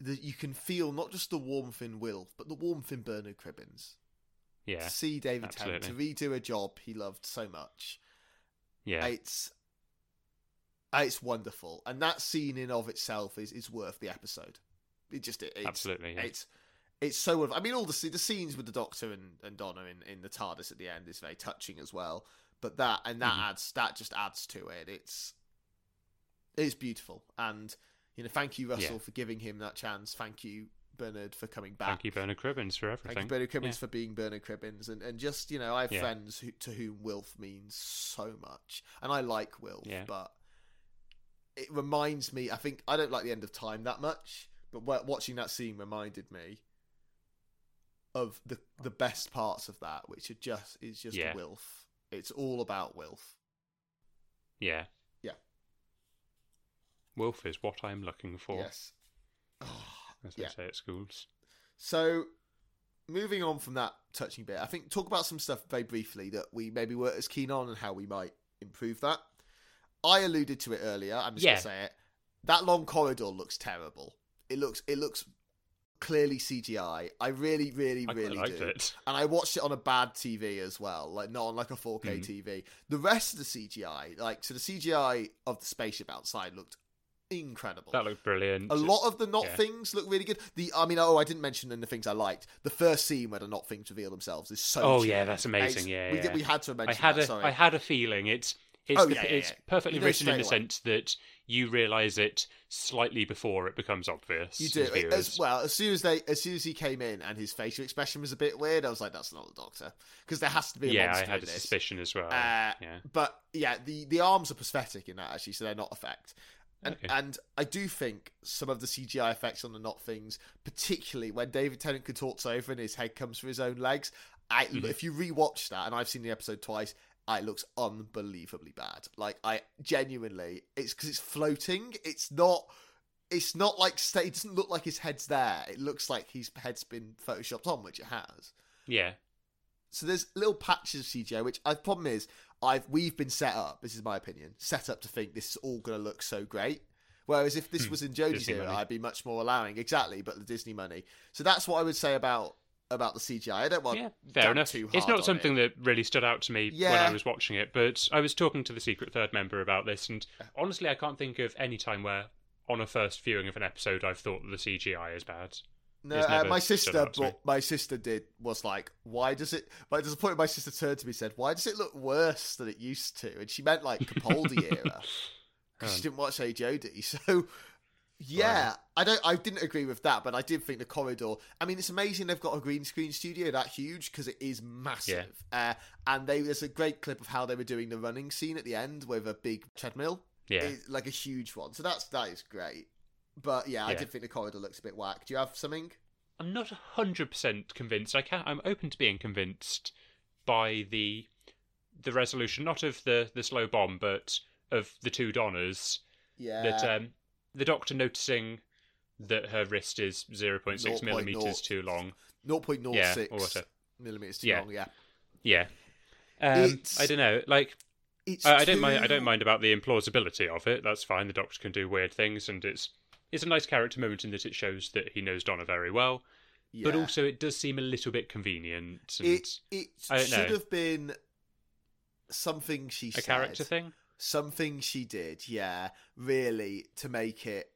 that you can feel not just the warmth in Will, but the warmth in Bernard Cribbins. yeah, To see David Tennant to redo a job he loved so much. yeah. It's it's wonderful, and that scene in of itself is is worth the episode. It just it, it's, Absolutely, yeah. It's it's so. I mean, all the the scenes with the Doctor and, and Donna in, in the TARDIS at the end is very touching as well. But that and that Mhm. adds that just adds to it. It's it's beautiful, and you know, thank you Russell Yeah. for giving him that chance. Thank you Bernard for coming back. Thank you, Bernard Cribbins, for everything. Thank you, Bernard Cribbins, Yeah. for being Bernard Cribbins, and, and just you know, I have Yeah. friends who, to whom Wilf means so much, and I like Wilf, Yeah. but it reminds me. I think I don't like the end of time that much, but watching that scene reminded me of the the best parts of that, which are just is just Yeah. Wilf. It's all about Wilf. Yeah. Yeah. Wilf is what I'm looking for, Yes. Oh, as they yeah. say at schools. So, moving on from that touching bit, I think talk about some stuff very briefly that we maybe weren't as keen on and how we might improve that. I alluded to it earlier. I'm just Yeah. gonna say it. that long corridor looks terrible. It looks it looks clearly CGI. I really, really, I really liked do. it. And I watched it on a bad TV as well, like not on like a 4K Mhm. TV. The rest of the CGI, like so, the CGI of the spaceship outside looked incredible. That looked brilliant. a lot of the not yeah. things look really good. The I mean, oh, I didn't mention in the things I liked. The first scene where the not things reveal themselves is so. Oh, yeah, that's amazing. It's- Yeah, we, yeah. we had to mention. I had that, a sorry. I had a feeling it's it's Oh, the- yeah, it's yeah. perfectly You know written in the away. sense that you realise it slightly before it becomes obvious. You do as as well as soon as they as soon as he came in and his facial expression was a bit weird. I was like, "That's not the Doctor," because there has to be a yeah, I had a suspicion as well. Uh, yeah, But yeah, the the arms are prosthetic in that actually, so they're not effect. And, Okay. and I do think some of the CGI effects on the not things, particularly when David Tennant can talks over and his head comes for his own legs. I, Mhm. If you rewatch that, and I've seen the episode twice, it looks unbelievably bad. Like I genuinely, it's because it's floating. It's not. It's not like it doesn't look like his head's there. It looks like his head's been photoshopped on, which it has. yeah, So there's little patches of CGI, which I, the problem is I've we've been set up. This is my opinion, set up to think this is all going to look so great. Whereas if this Hmm, was in Jodie's Disney era, money. I'd be much more allowing. Exactly, but the Disney money. So that's what I would say about about the CGI. I don't want yeah, fair enough. It's not something it. that really stood out to me when I was watching it, but I was talking to the secret third member about this, and honestly, I can't think of any time where, on a first viewing of an episode, I've thought that the CGI is bad. No, uh, my sister, out to me. brought, my sister did was like, why does it? But there's a point my sister turned to me and said, "Why does it look worse than it used to?" And she meant like Capaldi era because she didn't watch A Jodie. So, yeah, I don't, I didn't agree with that, but I did think the corridor. I mean, it's amazing they've got a green screen studio that huge because it is massive. Uh, and they there's a great clip of how they were doing the running scene at the end with a big treadmill, Yeah, It- like a huge one. So that's that is great. But yeah, I did think the corridor looks a bit whack. Do you have something? I'm not hundred percent convinced. I can I'm open to being convinced by the the resolution, not of the the slow bomb, but of the two Donnas. Yeah. That um, the Doctor noticing that her wrist is zero point six 0.0. millimeters too long. 0.06 Yeah, or whatever. millimeters too Yeah. long. Yeah, Yeah. Um, I don't know. Like it's I, I don't mind. I don't mind about the implausibility of it. That's fine. The Doctor can do weird things, and it's it's a nice character moment in that it shows that he knows Donna very well. But also, it does seem a little bit convenient. It it should know. have been something she a said, character thing. Something she did. Yeah, really to make it.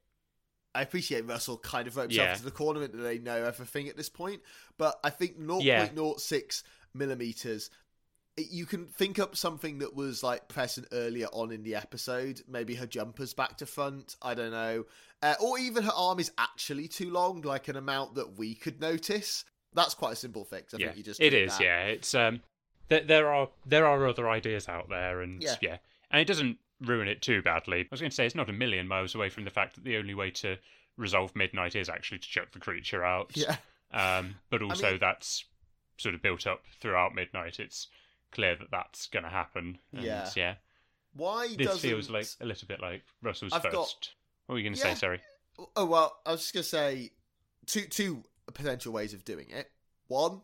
I appreciate Russell kind of himself Yeah. into the corner and that they know everything at this point, but I think 0.06 Yeah. millimeters. You can think up something that was like present earlier on in the episode. Maybe her jumper's back to front. I don't know. Uh, or even her arm is actually too long, like an amount that we could notice. That's quite a simple fix. I yeah, think you just it is. that. Yeah, it's um, there, there are there are other ideas out there, and Yeah. yeah. And it doesn't ruin it too badly. I was going to say it's not a million miles away from the fact that the only way to resolve midnight is actually to chuck the creature out. Yeah. Um, but also mean- that's sort of built up throughout midnight. It's clear that that's going to happen. And, Yeah. yeah. Why This doesn't feels like a little bit like Russell's I've first. got- What were you going to Yeah. say? Sorry. Oh well, I was just gonna say two two potential ways of doing it. One,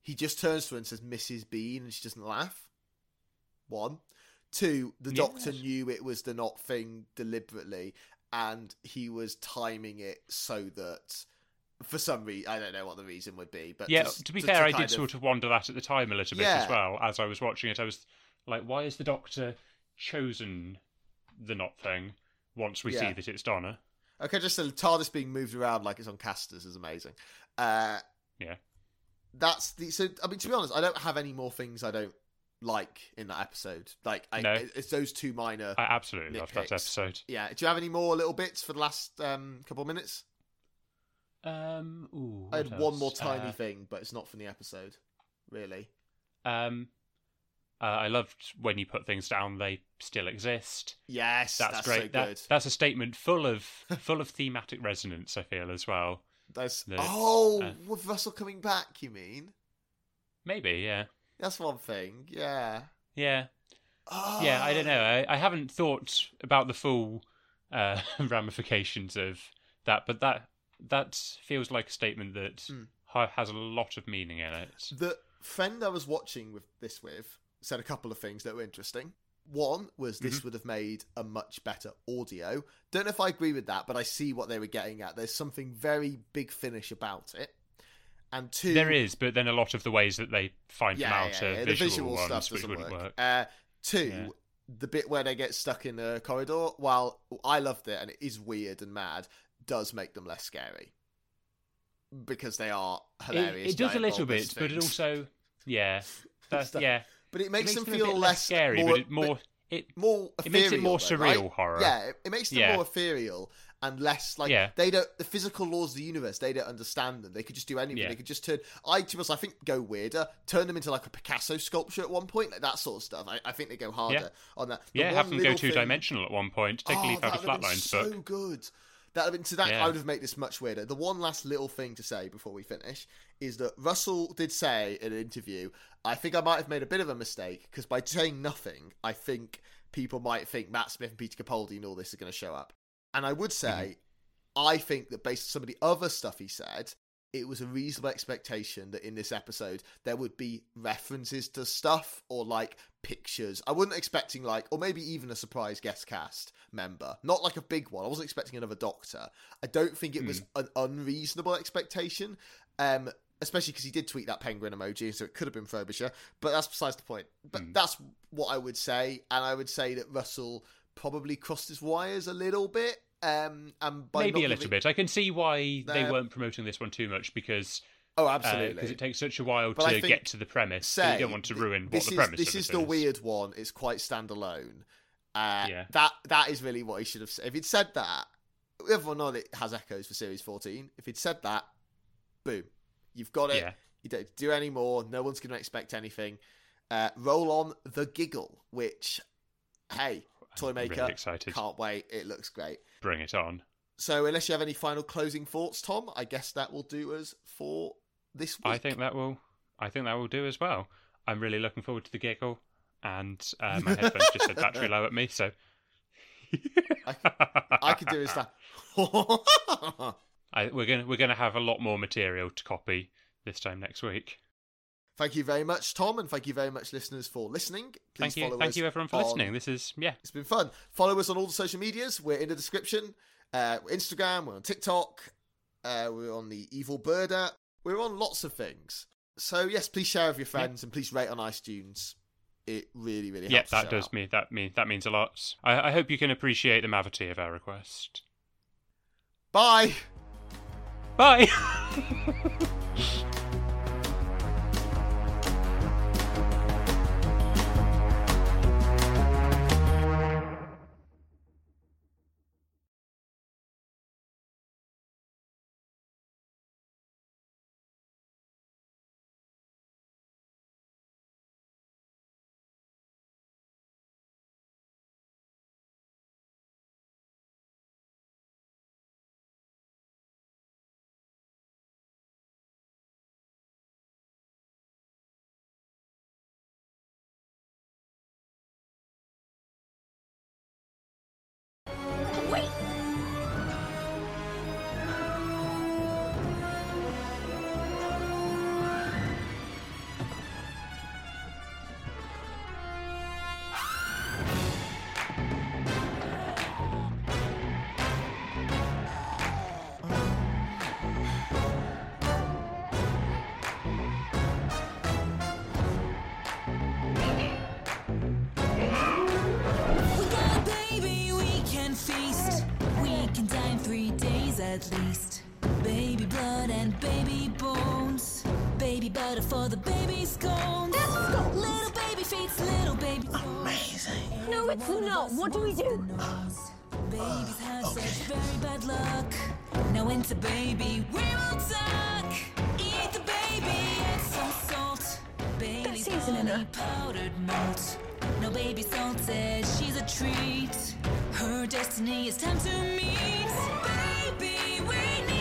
he just turns to her and says Mrs. Bean and she doesn't laugh. One. Two, the Yes. doctor knew it was the not thing deliberately and he was timing it so that for some reason I don't know what the reason would be, but Yeah. just to be to- fair, to I did sort of wonder that at the time a little bit Yeah. as well. As I was watching it, I was like, "Why is the Doctor chosen the not thing once we Yeah. see that it's Donna?" Okay, just the TARDIS being moved around like it's on casters is amazing. Uh, Yeah. that's the so. I mean, to be honest, I don't have any more things I don't like in that episode. Like, I, No. it's those two minor. I absolutely loved that episode. yeah. Do you have any more little bits for the last um, couple of minutes? Um, ooh, I had what one more tiny Uh, thing, but it's not from the episode, really. Um, uh, I loved when you put things down; they still exist. Yes, That's, that's, great. so That- good. that's a statement full of full of thematic resonance. I feel as well. That's that oh, uh, with Russell coming back, you mean? Maybe, yeah, That's one thing. Yeah. yeah. Oh. yeah, I don't know. I, I haven't thought about the full uh, ramifications of that, but that that feels like a statement that Mm. has a lot of meaning in it. The friend I was watching with this with said a couple of things that were interesting. One was this Mm-hmm. would have made a much better audio. Don't know if I agree with that, but I see what they were getting at. There's something very big finish about it. And two, There is, but then a lot of the ways that they find them out yeah, are yeah, visual, the visual ones, stuff which doesn't wouldn't work. work. Uh, two, Yeah. the bit where they get stuck in the corridor, while I loved it and it is weird and mad, does make them less scary because they are hilarious. it does a little bit, but it also, yeah, that's yeah. but it makes, it them a feel less scary, more, but it more it more it makes it more though, surreal right? horror. Yeah, it, it makes them Yeah. more ethereal and less like Yeah. they don't the physical laws of the universe. They don't understand them. They could just do anything. Yeah. They could just turn. I to us, I think go weirder. Turn them into like a Picasso sculpture at one point, like that sort of stuff. I, I think they go harder Yeah. on that. The yeah, have them go little two thing- dimensional at one point. Take oh, a Oh, leaf out of Flatline's so book. good. That would have been to that. I would have made this much weirder. The one last little thing to say before we finish is that Russell did say in an interview, I think I might have made a bit of a mistake because by saying nothing, I think people might think Matt Smith and Peter Capaldi and all this are going to show up. And I would mm-hmm. say, I think that based on some of the other stuff he said, it was a reasonable expectation that in this episode there would be references to stuff or like pictures. I wasn't expecting like, or maybe even a surprise guest cast member, not like a big one. I wasn't expecting another doctor. I don't think it was mm. an unreasonable expectation, um, especially because he did tweet that penguin emoji, so it could have been Frobisher. But that's besides the point. But mm. that's what I would say, and I would say that Russell probably crossed his wires a little bit. Um, and by Maybe a little giving- bit. I can see why they Uh, weren't promoting this one too much because Oh, absolutely, because absolutely. it takes such a while But to get to the premise. say you don't want to ruin what this the is, premise This is the weird one. It's quite standalone. Uh, Yeah. That that is really what he should have said. If he'd said that, or not it has echoes for series fourteen, if he'd said that, boom, you've got it. Yeah. You don't do any more. No one's going to expect anything. Uh, roll on the giggle, which, hey, toy really maker, excited. can't wait. It looks great. Bring it on. So, unless you have any final closing thoughts, Tom, I guess that will do us for this week. I think that will. I think that will do as well. I'm really looking forward to the giggle, and uh, my headphones just said battery low at me, so I could do is that. I, we're gonna we're gonna have a lot more material to copy this time next week. Thank you very much, Tom, and thank you very much, listeners, for listening. Please Thank you, follow thank us you everyone for on- listening. This is yeah, It's been fun. Follow us on all the social medias. We're in the description. Uh, we're Instagram. We're on TikTok. Uh, we're on the Evil Bird app. We're on lots of things. So yes, please share with your friends and please rate on iTunes. It really, really yeah. helps. the That does out. me that mean that means a lot. I, I hope you can appreciate the mavity of our request. Bye. Bye. at least. Baby blood and baby bones. Baby butter for the baby scones. Little baby feet, little baby Amazing. No, it's not. What do we do? Babies have such very bad luck. Now into baby, we will tuck. Eat the baby and some salt. Bailey's honey powdered malt. No baby salted, she's a treat. Her destiny is time to meet be we need